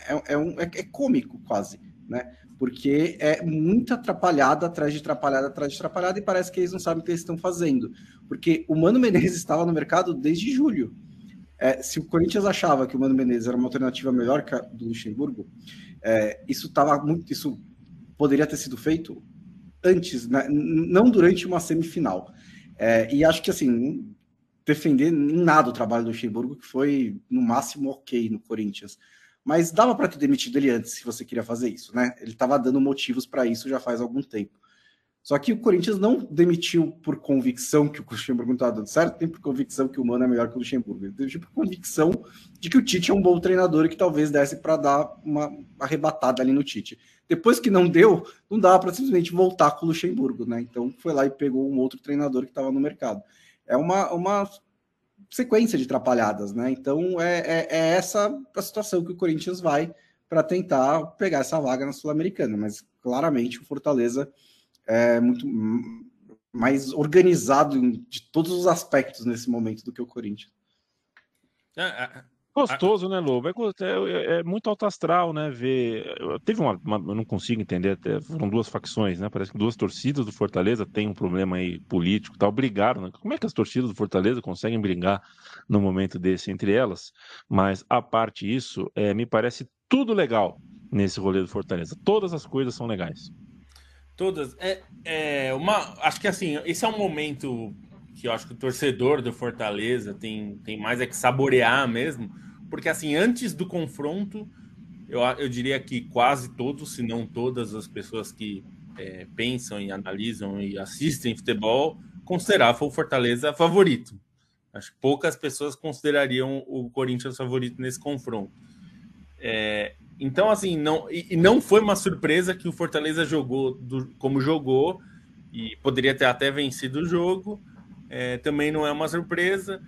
é, é, um, é, é cômico quase, né? Porque é muita atrapalhada atrás de atrapalhada atrás de atrapalhada e parece que eles não sabem o que eles estão fazendo. Porque o Mano Menezes estava no mercado desde julho. É, se o Corinthians achava que o Mano Menezes era uma alternativa melhor que a do Luxemburgo, é, isso tava muito, isso poderia ter sido feito antes, né? não durante uma semifinal. É, e acho que assim defender em nada o trabalho do Luxemburgo, que foi no máximo ok no Corinthians. Mas dava para ter demitido ele antes, se você queria fazer isso, né? Ele estava dando motivos para isso já faz algum tempo. Só que o Corinthians não demitiu por convicção que o Luxemburgo não estava dando certo, nem por convicção que o Mano é melhor que o Luxemburgo. Ele demitiu por convicção de que o Tite é um bom treinador e que talvez desse para dar uma arrebatada ali no Tite. Depois que não deu, não dava para simplesmente voltar com o Luxemburgo, né? Então foi lá e pegou um outro treinador que estava no mercado. É uma, uma sequência de atrapalhadas, né? Então é, é, é essa a situação que o Corinthians vai para tentar pegar essa vaga na Sul-Americana, mas claramente o Fortaleza é muito mais organizado de todos os aspectos nesse momento do que o Corinthians. É, é, Gostoso, né, Lobo? É, é, é, muito alto astral, né? Ver. Teve uma, uma, Eu não consigo entender, até, foram duas facções, né? Parece que duas torcidas do Fortaleza têm um problema aí político tal, brigaram. Né? Como é que as torcidas do Fortaleza conseguem brigar no momento desse entre elas? Mas, a parte isso, é, me parece tudo legal nesse rolê do Fortaleza. Todas as coisas são legais. Todas. É, é uma. Acho que assim, esse é um momento que eu acho que o torcedor do Fortaleza tem, tem mais é que saborear mesmo porque assim, antes do confronto, eu, eu diria que quase todos, se não todas as pessoas que é, pensam e analisam e assistem futebol consideravam o Fortaleza favorito. Acho que poucas pessoas considerariam o Corinthians favorito nesse confronto. É, então, assim, não, e, não foi uma surpresa que o Fortaleza jogou do, como jogou e poderia ter até vencido o jogo. É, também não é uma surpresa.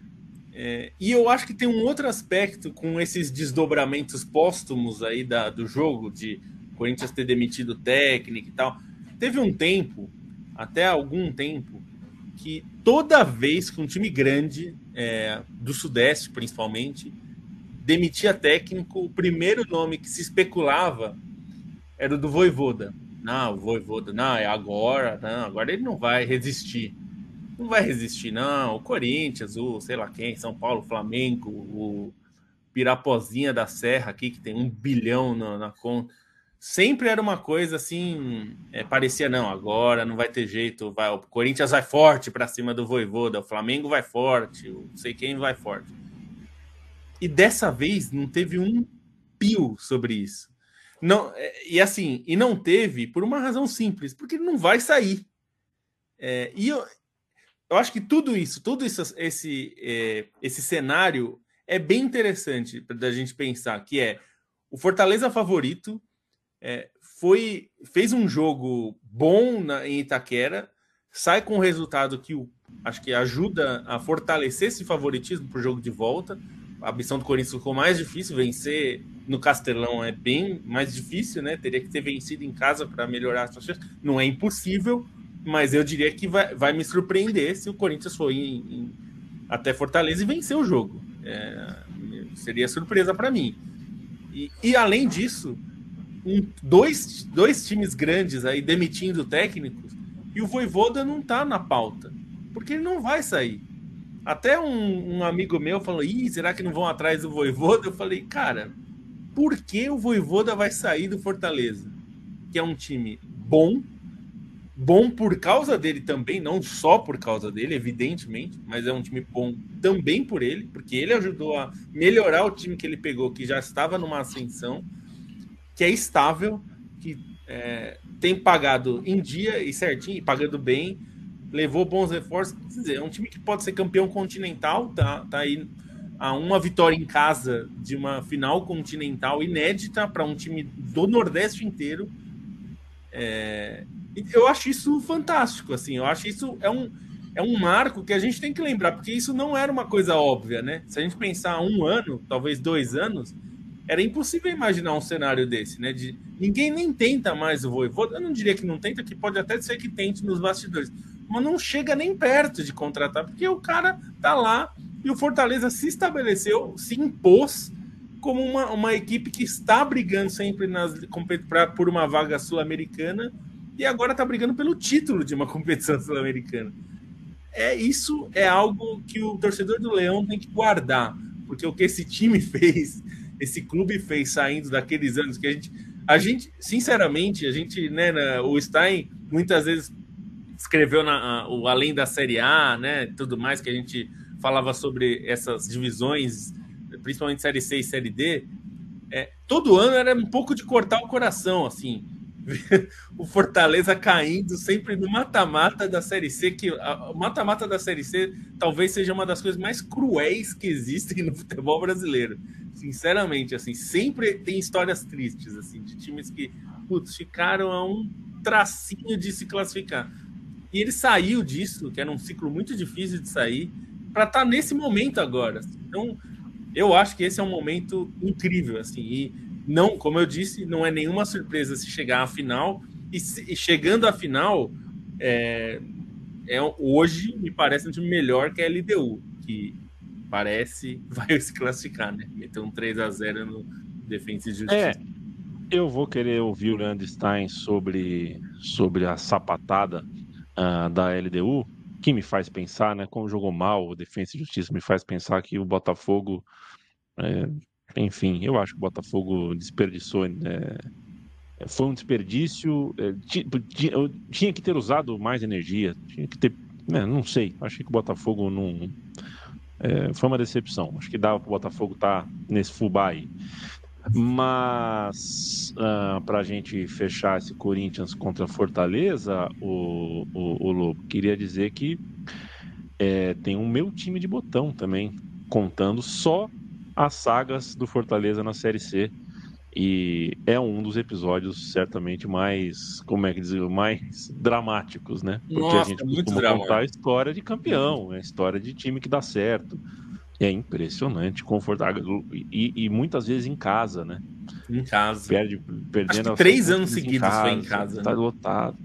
É, e eu acho que tem um outro aspecto com esses desdobramentos póstumos aí da, do jogo, de Corinthians ter demitido técnico e tal. Teve um tempo, até algum tempo, que toda vez que um time grande, é, do Sudeste principalmente, demitia técnico, o primeiro nome que se especulava era o do Voivoda. Não, o Voivoda, não, é agora, não, agora ele não vai resistir não vai resistir, não. O Corinthians, o sei lá quem, São Paulo, Flamengo, o Pirapozinha da Serra aqui, que tem um bilhão na, na conta. Sempre era uma coisa assim, é, parecia, não, agora não vai ter jeito, vai, o Corinthians vai forte para cima do Voivoda, o Flamengo vai forte, o sei quem vai forte. E dessa vez não teve um pio sobre isso. Não, é, e assim, e não teve por uma razão simples, porque não vai sair. É, e eu, eu acho que tudo isso, todo isso, esse, é, esse cenário é bem interessante da gente pensar, que é o Fortaleza favorito é, foi fez um jogo bom na, em Itaquera, sai com um resultado que o, acho que ajuda a fortalecer esse favoritismo para o jogo de volta. A missão do Corinthians ficou mais difícil, vencer no Castelão é bem mais difícil, né? Teria que ter vencido em casa para melhorar as suas chances. Não é impossível, mas eu diria que vai, vai me surpreender se o Corinthians for em, em, até Fortaleza e vencer o jogo. É, seria surpresa para mim. E, e, além disso, um, dois, dois times grandes aí demitindo técnicos e o Voivoda não tá na pauta, porque ele não vai sair. Até um, um amigo meu falou: Ih, será que não vão atrás do Voivoda? Eu falei, cara, por que o Voivoda vai sair do Fortaleza? que é um time bom, bom por causa dele também, não só por causa dele, evidentemente, mas é um time bom também por ele, porque ele ajudou a melhorar o time que ele pegou, que já estava numa ascensão, que é estável, que é, tem pagado em dia e certinho, e pagando bem, levou bons reforços. Quer dizer, é um time que pode ser campeão continental, tá, tá aí a uma vitória em casa de uma final continental inédita para um time do Nordeste inteiro. É, eu acho isso fantástico, assim, eu acho isso é um, é um marco que a gente tem que lembrar, porque isso não era uma coisa óbvia, né? Se a gente pensar um ano, talvez dois anos, era impossível imaginar um cenário desse, né? De ninguém nem tenta mais o Voivoda. Eu não diria que não tenta, que pode até ser que tente nos bastidores, mas não chega nem perto de contratar, porque o cara tá lá e o Fortaleza se estabeleceu, se impôs como uma, uma equipe que está brigando sempre nas, pra, por uma vaga sul-americana e agora está brigando pelo título de uma competição sul-americana. É isso é algo que o torcedor do Leão tem que guardar, porque o que esse time fez, esse clube fez saindo daqueles anos que a gente, a gente, sinceramente, a gente, né, na, o Stein muitas vezes escreveu na, o além da Série A, né, tudo mais que a gente falava sobre essas divisões, principalmente Série C e Série D. É, todo ano era um pouco de cortar o coração, assim o Fortaleza caindo sempre no mata-mata da Série C, que o mata-mata da Série C talvez seja uma das coisas mais cruéis que existem no futebol brasileiro. Sinceramente, assim, sempre tem histórias tristes, assim, de times que, putz, ficaram a um tracinho de se classificar. E ele saiu disso, que era um ciclo muito difícil de sair, para estar tá nesse momento agora. Então, eu acho que esse é um momento incrível, assim, e não, como eu disse, não é nenhuma surpresa se chegar à final. E, se, e chegando à final, é, é, hoje me parece um time melhor que a LDU, que parece vai se classificar, né? Meter um 3 a 0 no Defensa e Justiça. É, eu vou querer ouvir o Landstein sobre, sobre a sapatada uh, da LDU, que me faz pensar, né? Como jogou mal o Defensa e Justiça, me faz pensar que o Botafogo é, enfim, eu acho que o Botafogo desperdiçou. É, foi um desperdício. É, tinha, que ter usado mais energia. Tinha que ter. Né, não sei. Acho que o Botafogo não. É, foi uma decepção. Acho que dava para o Botafogo estar tá nesse fubá aí. Mas uh, ah, para a gente fechar esse Corinthians contra Fortaleza, o, o, o Lobo, queria dizer que é, tem um meu time de botão também, contando só as sagas do Fortaleza na Série C. E é um dos episódios certamente mais, como é que dizer, mais dramáticos, né? Porque Nossa, a gente costuma dramático. contar a história de campeão, a história de time que dá certo. É impressionante, confortável. E, e muitas vezes em casa, né? Em casa. Perde, perdendo Acho três anos seguidos foi em casa. Tá né? lotado.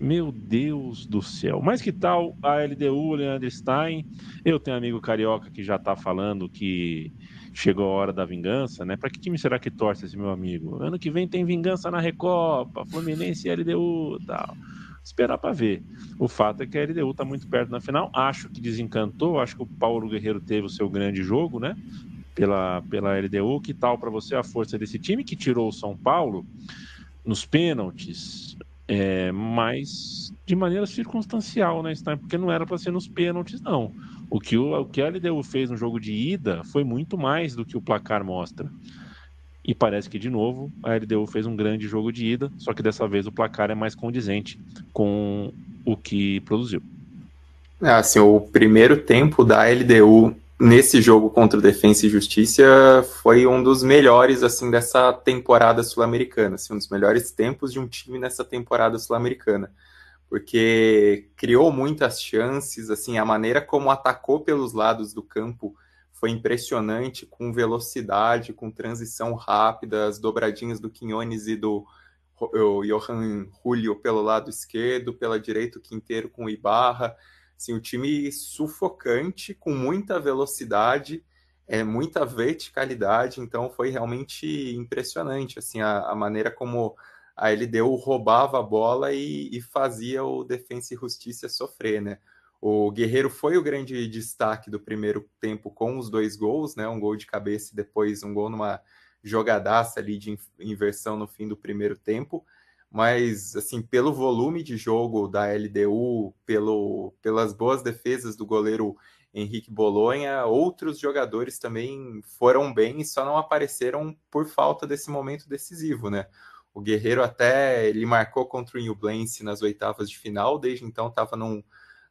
Meu Deus do céu. Mas que tal a LDU, Leandro Stein? Eu tenho um amigo carioca que já tá falando que chegou a hora da vingança, né? Para que time será que torce esse meu amigo? Ano que vem tem vingança na Recopa, Fluminense e LDU, tal. Esperar para ver. O fato é que a LDU está muito perto na final. Acho que desencantou. Acho que o Paulo Guerreiro teve o seu grande jogo, né? Pela, pela LDU. Que tal para você a força desse time que tirou o São Paulo nos pênaltis, é, mas de maneira circunstancial, né? Porque não era para ser nos pênaltis, não. O que, o, o que a LDU fez no jogo de ida foi muito mais do que o placar mostra. E parece que, de novo, a LDU fez um grande jogo de ida, só que dessa vez o placar é mais condizente com o que produziu. É, assim, o primeiro tempo da LDU nesse jogo contra o Defensa e Justiça foi um dos melhores assim dessa temporada sul-americana, assim, um dos melhores tempos de um time nessa temporada sul-americana porque criou muitas chances, assim, a maneira como atacou pelos lados do campo foi impressionante, com velocidade, com transição rápida, as dobradinhas do Quinones e do Johan Julio pelo lado esquerdo, pela direita o Quinteiro com o Ibarra, assim, o time sufocante, com muita velocidade, é, muita verticalidade, então foi realmente impressionante, assim, a, a maneira como a LDU roubava a bola e, e fazia o Defensa e Justiça sofrer, né? O Guerreiro foi o grande destaque do primeiro tempo com os dois gols, né? Um gol de cabeça e depois um gol numa jogadaça ali de inversão no fim do primeiro tempo. mas assim, pelo volume de jogo da LDU, pelo, pelas boas defesas do goleiro Henrique Bolonha, outros jogadores também foram bem e só não apareceram por falta desse momento decisivo, né? O Guerreiro até ele marcou contra o Newblense nas oitavas de final, desde então estava num,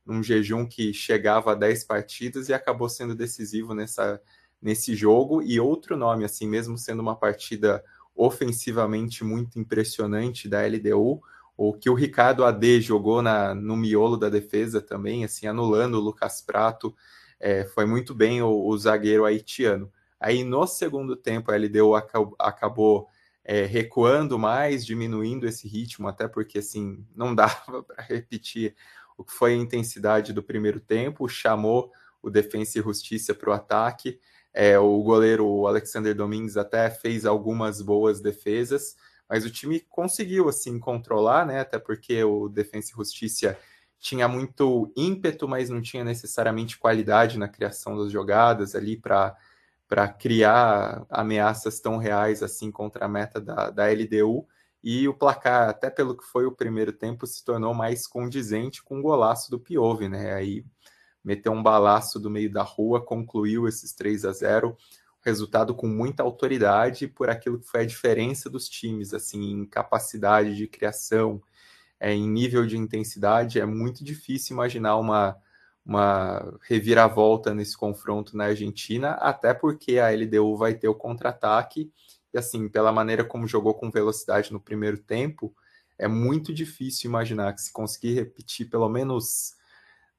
num jejum que chegava a 10 partidas e acabou sendo decisivo nessa, nesse jogo. E outro nome, assim, mesmo sendo uma partida ofensivamente muito impressionante da LDU, o que o Ricardo AD jogou na, no miolo da defesa também, assim, anulando o Lucas Prato, é, foi muito bem o, o, zagueiro haitiano. Aí no segundo tempo a LDU acabou, acabou é, recuando mais, diminuindo esse ritmo, até porque assim não dava para repetir o que foi a intensidade do primeiro tempo, chamou o Defensa e Justiça para o ataque. É, o goleiro Alexander Domingues até fez algumas boas defesas, mas o time conseguiu assim controlar, né? Até porque o Defensa e Justiça tinha muito ímpeto, mas não tinha necessariamente qualidade na criação das jogadas ali para para criar ameaças tão reais assim contra a meta da, da LDU. E o placar, até pelo que foi o primeiro tempo, se tornou mais condizente com o golaço do Piove, né? Aí meteu um balaço do meio da rua, concluiu esses 3 a 0 resultado com muita autoridade por aquilo que foi a diferença dos times, assim, em capacidade de criação, é, em nível de intensidade, é muito difícil imaginar uma, uma reviravolta nesse confronto na Argentina, até porque a LDU vai ter o contra-ataque, e assim, pela maneira como jogou com velocidade no primeiro tempo, é muito difícil imaginar que se conseguir repetir pelo menos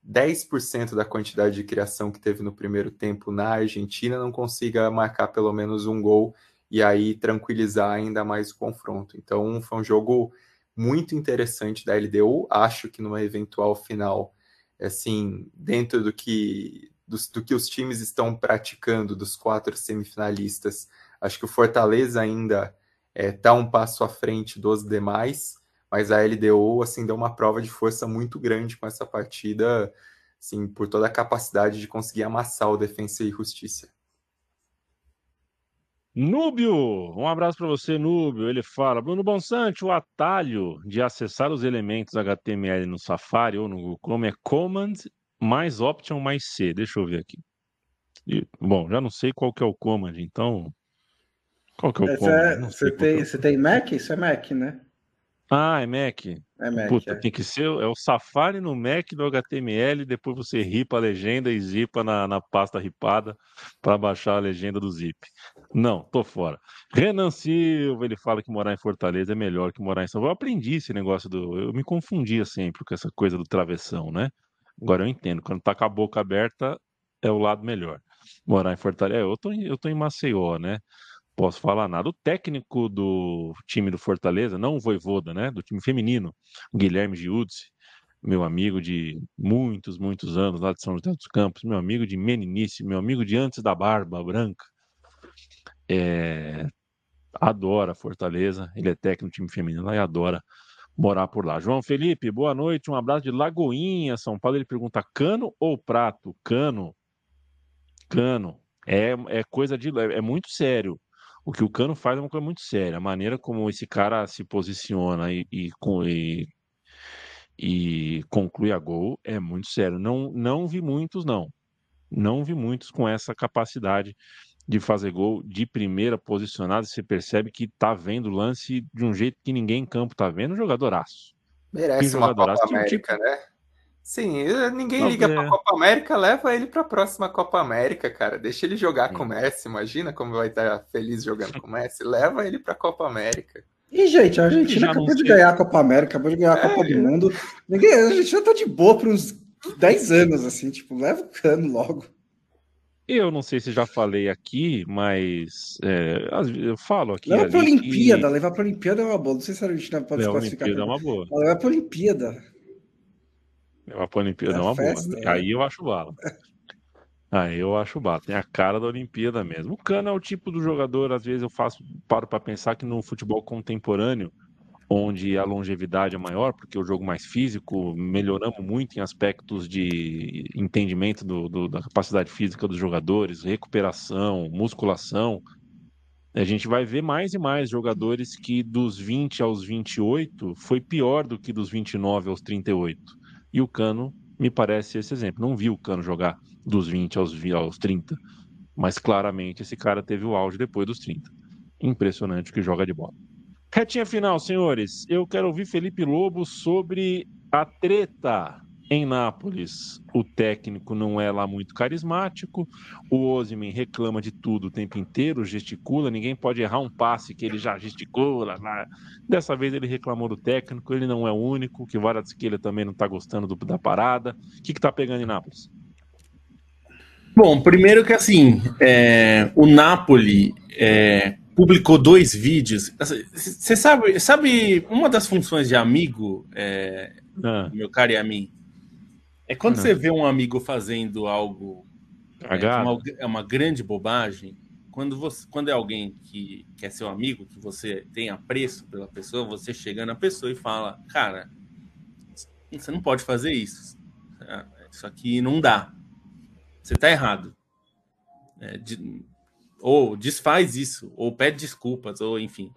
10% da quantidade de criação que teve no primeiro tempo na Argentina não consiga marcar pelo menos um gol e aí tranquilizar ainda mais o confronto. Então foi um jogo muito interessante da LDU. Acho que numa eventual final, assim, dentro do que do, do que os times estão praticando dos quatro semifinalistas, acho que o Fortaleza ainda está é, um passo à frente dos demais mas a LDU assim deu uma prova de força muito grande com essa partida, assim, por toda a capacidade de conseguir amassar o Defensa e Justiça. Núbio, um abraço para você, Núbio. Ele fala: Bruno Bonsante, o atalho de acessar os elementos HTML no Safari ou no Google Chrome é Command mais Option mais C. Deixa eu ver aqui. E, bom, já não sei qual que é o Command, então. Qual que é o Command? É, você, tem, é você tem Mac? Isso é Mac, né? Ah, é Mac. É Mac. Puta, é. tem que ser. É o Safari no Mac do HTML, depois você ripa a legenda e zipa na, na pasta ripada para baixar a legenda do zip. Não, tô fora. Renan Silva, ele fala que morar em Fortaleza é melhor que morar em São Paulo. Eu aprendi esse negócio do. Eu me confundia sempre com essa coisa do travessão, né? Agora eu entendo. Quando tá com a boca aberta, é o lado melhor. Morar em Fortaleza. É, eu tô, eu tô em Maceió, né? Posso falar nada. O técnico do time do Fortaleza, não o Voivoda, né? Do time feminino, Guilherme Giudice, meu amigo de muitos, muitos anos lá de São José dos Campos, meu amigo de meninice, meu amigo de antes da barba branca. É... Adora Fortaleza, ele é técnico do time feminino lá e adora morar por lá. João Felipe, boa noite, um abraço de Lagoinha, São Paulo. Ele pergunta: cano ou prato? Cano. Cano. É, é coisa de. É, é muito sério o que o Cano faz é uma coisa muito séria. A maneira como esse cara se posiciona e, e, e, e conclui a gol é muito sério. Não, não vi muitos, não. Não vi muitos com essa capacidade de fazer gol de primeira posicionada. Você percebe que tá vendo o lance de um jeito que ninguém em campo tá vendo. Um jogadoraço. Merece uma Copa América, tipo... né? Sim, ninguém liga para a Copa América, leva ele para a próxima Copa América, cara. Deixa ele jogar com o Messi. Imagina como vai estar feliz jogando com o Messi. Leva ele para a Copa América. E, gente, a Argentina acabou de ganhar a Copa América, acabou de ganhar a é. Copa do Mundo. Ninguém, a gente já tá de boa por uns 10 anos, assim, tipo, leva o cano logo. Eu não sei se já falei aqui, mas é, eu falo aqui. Leva para a Olimpíada, levar para a Olimpíada é uma boa. Não sei se a Argentina pode se classificar. Olimpíada é uma boa. Leva para a Olimpíada. Levar pra Olimpíada é, uma festa, boa. Né? Aí eu acho bala. Aí eu acho bala. Tem a cara da Olimpíada mesmo. O Cano é o tipo do jogador, às vezes eu faço, paro para pensar que no futebol contemporâneo, onde a longevidade é maior, porque o jogo mais físico, melhoramos muito em aspectos de entendimento do, do, da capacidade física dos jogadores, recuperação, musculação. A gente vai ver mais e mais jogadores que dos 20 aos 28 foi pior do que dos 29 aos 38. E o Cano me parece esse exemplo. Não vi o Cano jogar dos 20 aos, aos 30, mas claramente esse cara teve o auge depois dos 30. Impressionante o que joga de bola. Retinha final, senhores. Eu quero ouvir Felipe Lobo sobre a treta em Nápoles, o técnico não é lá muito carismático, o Osimhen reclama de tudo o tempo inteiro, gesticula, ninguém pode errar um passe que ele já gesticula. Dessa vez ele reclamou do técnico, ele não é o único, que Varadskhelia também não está gostando do, da parada. O que está pegando em Nápoles? Bom, primeiro que assim, é, o Napoli é, publicou dois vídeos. Você sabe, sabe, uma das funções de amigo, é, ah. meu caro e a mim, é quando não. você vê um amigo fazendo algo é, uma, é uma grande bobagem. Quando, você, quando é alguém que, que é seu amigo, que você tem apreço pela pessoa, você chega na pessoa e fala: Cara, você não pode fazer isso. Isso aqui não dá. Você está errado. É, de, ou desfaz isso, ou pede desculpas, ou enfim.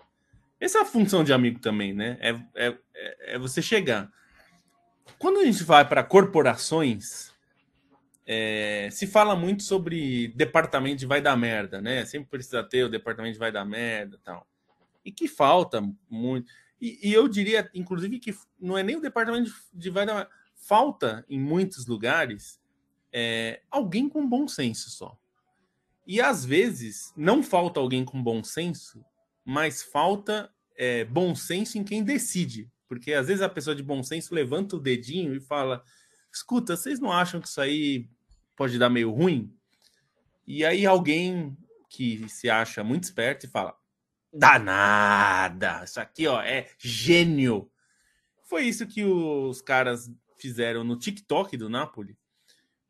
Essa é a função de amigo também, né? É, é, é você chegar. Quando a gente vai para corporações, é, se fala muito sobre departamento de vai dar merda, né? Sempre precisa ter o departamento de vai dar merda tal. E que falta muito. E, e, eu diria, inclusive, que não é nem o departamento de vai dar merda. Falta, em muitos lugares, é, alguém com bom senso só. E às vezes, não falta alguém com bom senso, mas falta é, bom senso em quem decide. Porque às vezes a pessoa de bom senso levanta o dedinho e fala: escuta, vocês não acham que isso aí pode dar meio ruim? E aí alguém que se acha muito esperto e fala: danada, isso aqui ó, é gênio. Foi isso que os caras fizeram no TikTok do Napoli.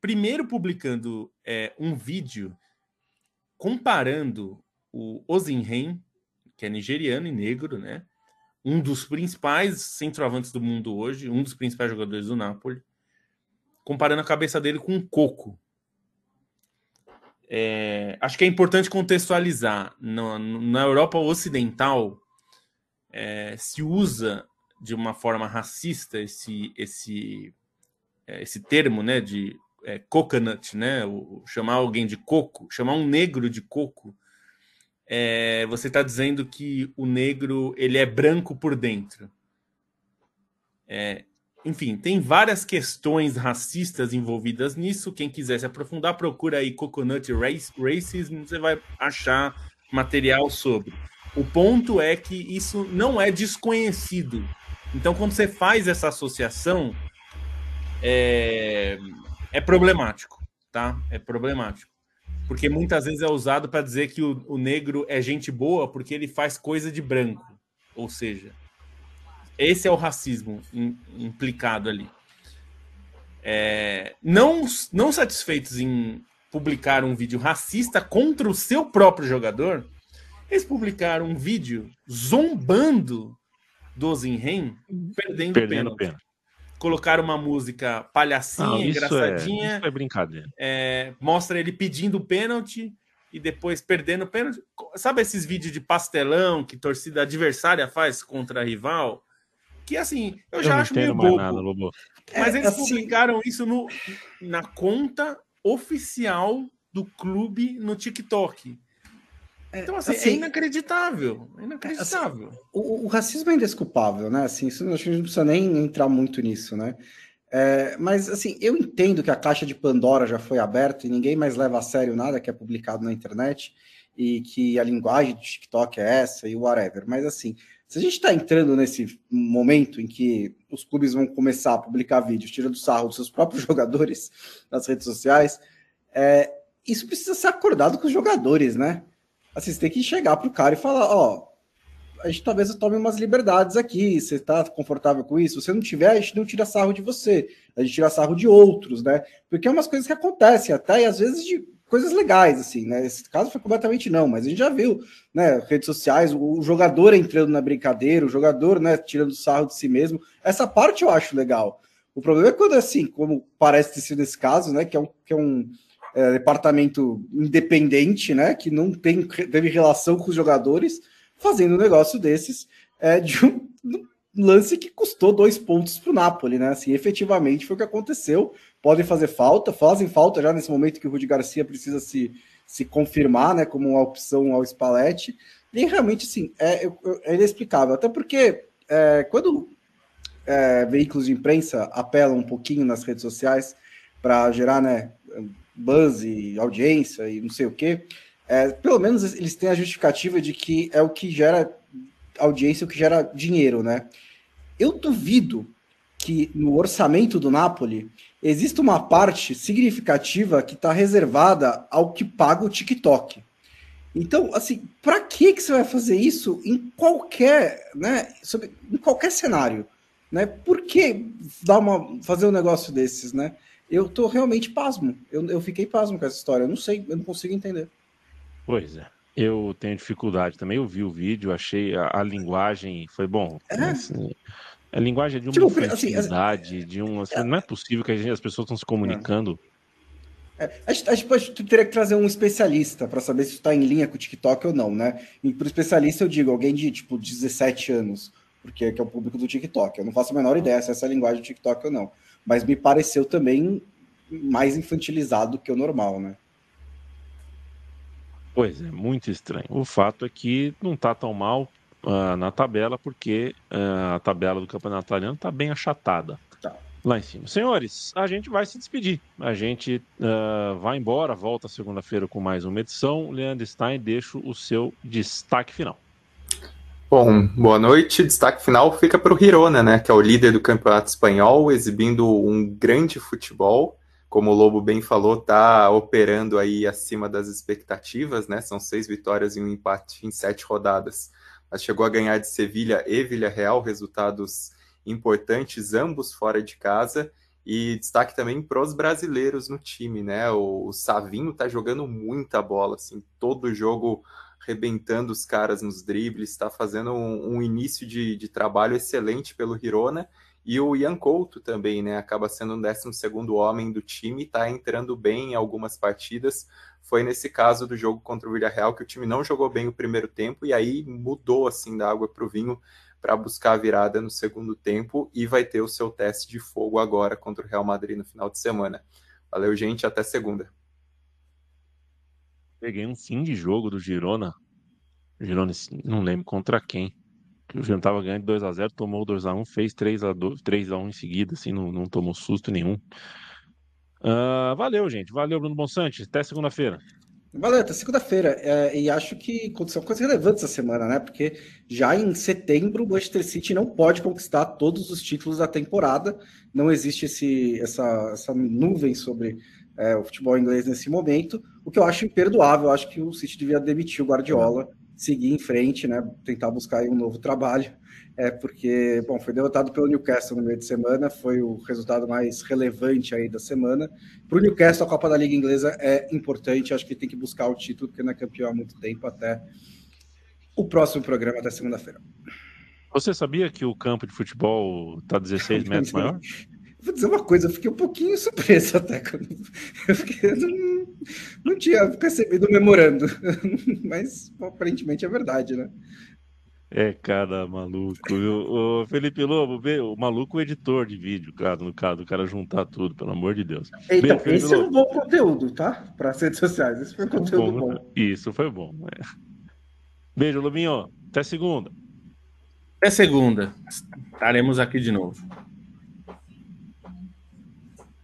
Primeiro publicando é, um vídeo comparando o Ozinhen, que é nigeriano e negro, né? Um dos principais centroavantes do mundo hoje, um dos principais jogadores do Napoli, comparando a cabeça dele com um coco. É, acho que é importante contextualizar. Na, na Europa Ocidental, é, se usa de uma forma racista esse, esse, é, esse termo né, de é, coconut, né, o, chamar alguém de coco, chamar um negro de coco, é, você está dizendo que o negro ele é branco por dentro. É, enfim, tem várias questões racistas envolvidas nisso. Quem quiser se aprofundar, procura aí Coconut Race, Racism, você vai achar material sobre. O ponto é que isso não é desconhecido. Então, quando você faz essa associação, é, é problemático, tá? É problemático porque muitas vezes é usado para dizer que o, o, negro é gente boa porque ele faz coisa de branco. Ou seja, esse é o racismo in, implicado ali. É, não, não satisfeitos em publicar um vídeo racista contra o seu próprio jogador, eles publicaram um vídeo zombando do Zinhen perdendo, perdendo pênalti colocar uma música palhacinha, Não, isso é- engraçadinha. É, isso é brincadeira. É, mostra ele pedindo pênalti e depois perdendo pênalti. Sabe esses vídeos de pastelão que torcida adversária faz contra a rival? Que assim, eu, eu já acho meio bobo. Nada, Mas é, eles assim... publicaram isso no, na conta oficial do clube no TikTok. É, então, assim, é assim, é inacreditável. É inacreditável. Assim, o, o, racismo é indesculpável, né? Assim, isso, a gente não precisa nem entrar muito nisso, né? É, mas, assim, eu entendo que a caixa de Pandora já foi aberta e ninguém mais leva a sério nada que é publicado na internet e que a linguagem do TikTok é essa e whatever. Mas, assim, se a gente está entrando nesse momento em que os clubes vão começar a publicar vídeos tirando sarro dos seus próprios jogadores nas redes sociais, é, isso precisa ser acordado com os jogadores, né? Assim, você tem que chegar pro cara e falar, ó, a gente talvez tome umas liberdades aqui, você tá confortável com isso? Se você não tiver, a gente não tira sarro de você, a gente tira sarro de outros, né? Porque é umas coisas que acontecem até, e às vezes de coisas legais, assim, né? Esse caso foi completamente não, mas a gente já viu, né? Redes sociais, o jogador entrando na brincadeira, o jogador, né, tirando sarro de si mesmo. Essa parte eu acho legal. O problema é quando, assim, como parece ter sido esse caso, né? Que é um, que é um é, departamento independente, né, que não tem, teve relação com os jogadores, fazendo um negócio desses é, de um, lance que custou dois pontos para o Napoli, né? Assim, efetivamente foi o que aconteceu. Podem fazer falta, fazem falta já nesse momento que o Rudi Garcia precisa se, se confirmar, né, como uma opção ao Spalletti. E realmente, assim, é, é inexplicável. Até porque é, quando é, veículos de imprensa apelam um pouquinho nas redes sociais para gerar, né, buzz e audiência e não sei o quê, é, pelo menos eles têm a justificativa de que é o que gera audiência, o que gera dinheiro, né? Eu duvido que no orçamento do Napoli existe uma parte significativa que está reservada ao que paga o TikTok. Então, assim, para que que você vai fazer isso em qualquer, né, sobre, em qualquer cenário, né? Por que dar uma fazer um negócio desses, né? Eu tô realmente pasmo. Eu, eu fiquei pasmo com essa história. Eu não sei, eu não consigo entender. Pois é. Eu tenho dificuldade também. Eu vi o vídeo, achei a, a linguagem foi bom. É. Assim, a linguagem é de uma tipo, infantilidade, assim, de um. Assim, é, não é possível que gente, as pessoas estão se comunicando. É, a, gente, a gente teria que trazer um especialista para saber se está em linha com o TikTok ou não, né? E para o especialista eu digo alguém de tipo 17 anos, porque é, é o público do TikTok. Eu não faço a menor ideia se essa é a linguagem do TikTok ou não. Mas me pareceu também mais infantilizado que o normal, né? Pois é, muito estranho. O fato é que não está tão mal uh, na tabela, porque uh, a tabela do campeonato italiano está bem achatada tá. lá em cima. Senhores, a gente vai se despedir. A gente uh, vai embora, volta segunda-feira com mais uma edição. Leandro Stein, deixo o seu destaque final. Bom, boa noite. Destaque final fica para o Girona, né, que é o líder do campeonato espanhol, exibindo um grande futebol como o Lobo bem falou, está operando aí acima das expectativas, né? São seis vitórias e um empate em sete rodadas. Mas chegou a ganhar de Sevilha e Villarreal, resultados importantes, ambos fora de casa. E destaque também para os brasileiros no time, né? O, o Savinho está jogando muita bola, assim, todo jogo rebentando os caras nos dribles, está fazendo um, um início de, de, trabalho excelente pelo Girona e o Ian Couto também, né? Acaba sendo um 12 homem do time, está entrando bem em algumas partidas. Foi nesse caso do jogo contra o Villarreal que o time não jogou bem o primeiro tempo e aí mudou assim da água para o vinho para buscar a virada no segundo tempo e vai ter o seu teste de fogo agora contra o Real Madrid no final de semana. Valeu, gente, até segunda. Peguei um fim de jogo do Girona. Girona, não lembro contra quem o Jean tava ganhando 2x0, tomou 2x1, fez 3x1 em seguida, assim, não, não tomou susto nenhum. Uh, valeu, gente. Valeu, Bruno Bonsante. Até segunda-feira. Valeu, até segunda-feira. É, e acho que aconteceu coisa relevante essa semana, né? Porque já em setembro o Manchester City não pode conquistar todos os títulos da temporada. Não existe esse, essa, essa nuvem sobre é, o futebol inglês nesse momento, o que eu acho imperdoável. Eu acho que o City devia demitir o Guardiola seguir em frente, né? Tentar buscar um novo trabalho. É porque, bom, foi derrotado pelo Newcastle no meio de semana, foi o resultado mais relevante aí da semana. Para o Newcastle, a Copa da Liga Inglesa é importante, acho que tem que buscar o título, porque não é campeão há muito tempo, até o próximo programa, até segunda-feira. Você sabia que o campo de futebol está 16 metros maior? Vou dizer uma coisa, eu fiquei um pouquinho surpreso até. Quando... Eu, fiquei, eu não, não tinha percebido o memorando, mas aparentemente é verdade, né? É, cara, maluco. O Felipe Lobo, o maluco editor de vídeo, cara, no caso, o cara juntar tudo, pelo amor de Deus. Então, Bem, esse Lobo. é um bom conteúdo, tá? Para as redes sociais. Esse foi um conteúdo bom. bom. Isso foi bom. É. Beijo, Lobinho. Até segunda. Até segunda. Estaremos aqui de novo.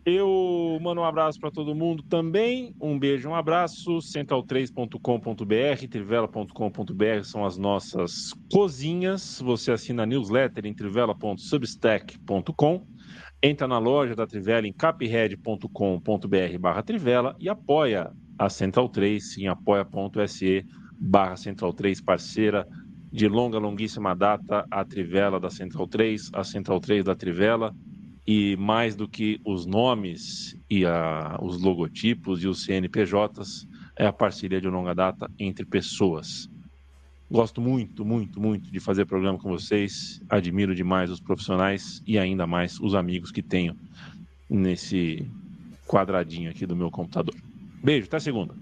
Eu mando um abraço para todo mundo também. Um beijo, um abraço. Central3.com.br, trivela.com.br são as nossas cozinhas. Você assina a newsletter em trivela.substack.com. Entra na loja da Trivela em capred.com.br barra Trivela e apoia a Central 3 em apoia.se barra Central 3, parceira de longa, longuíssima data, a Trivela da Central 3, a Central 3 da Trivela e mais do que os nomes e a, os logotipos e os CNPJs, é a parceria de longa data entre pessoas. Gosto muito, muito, muito de fazer programa com vocês. Admiro demais os profissionais e ainda mais os amigos que tenho nesse quadradinho aqui do meu computador. Beijo, até segunda.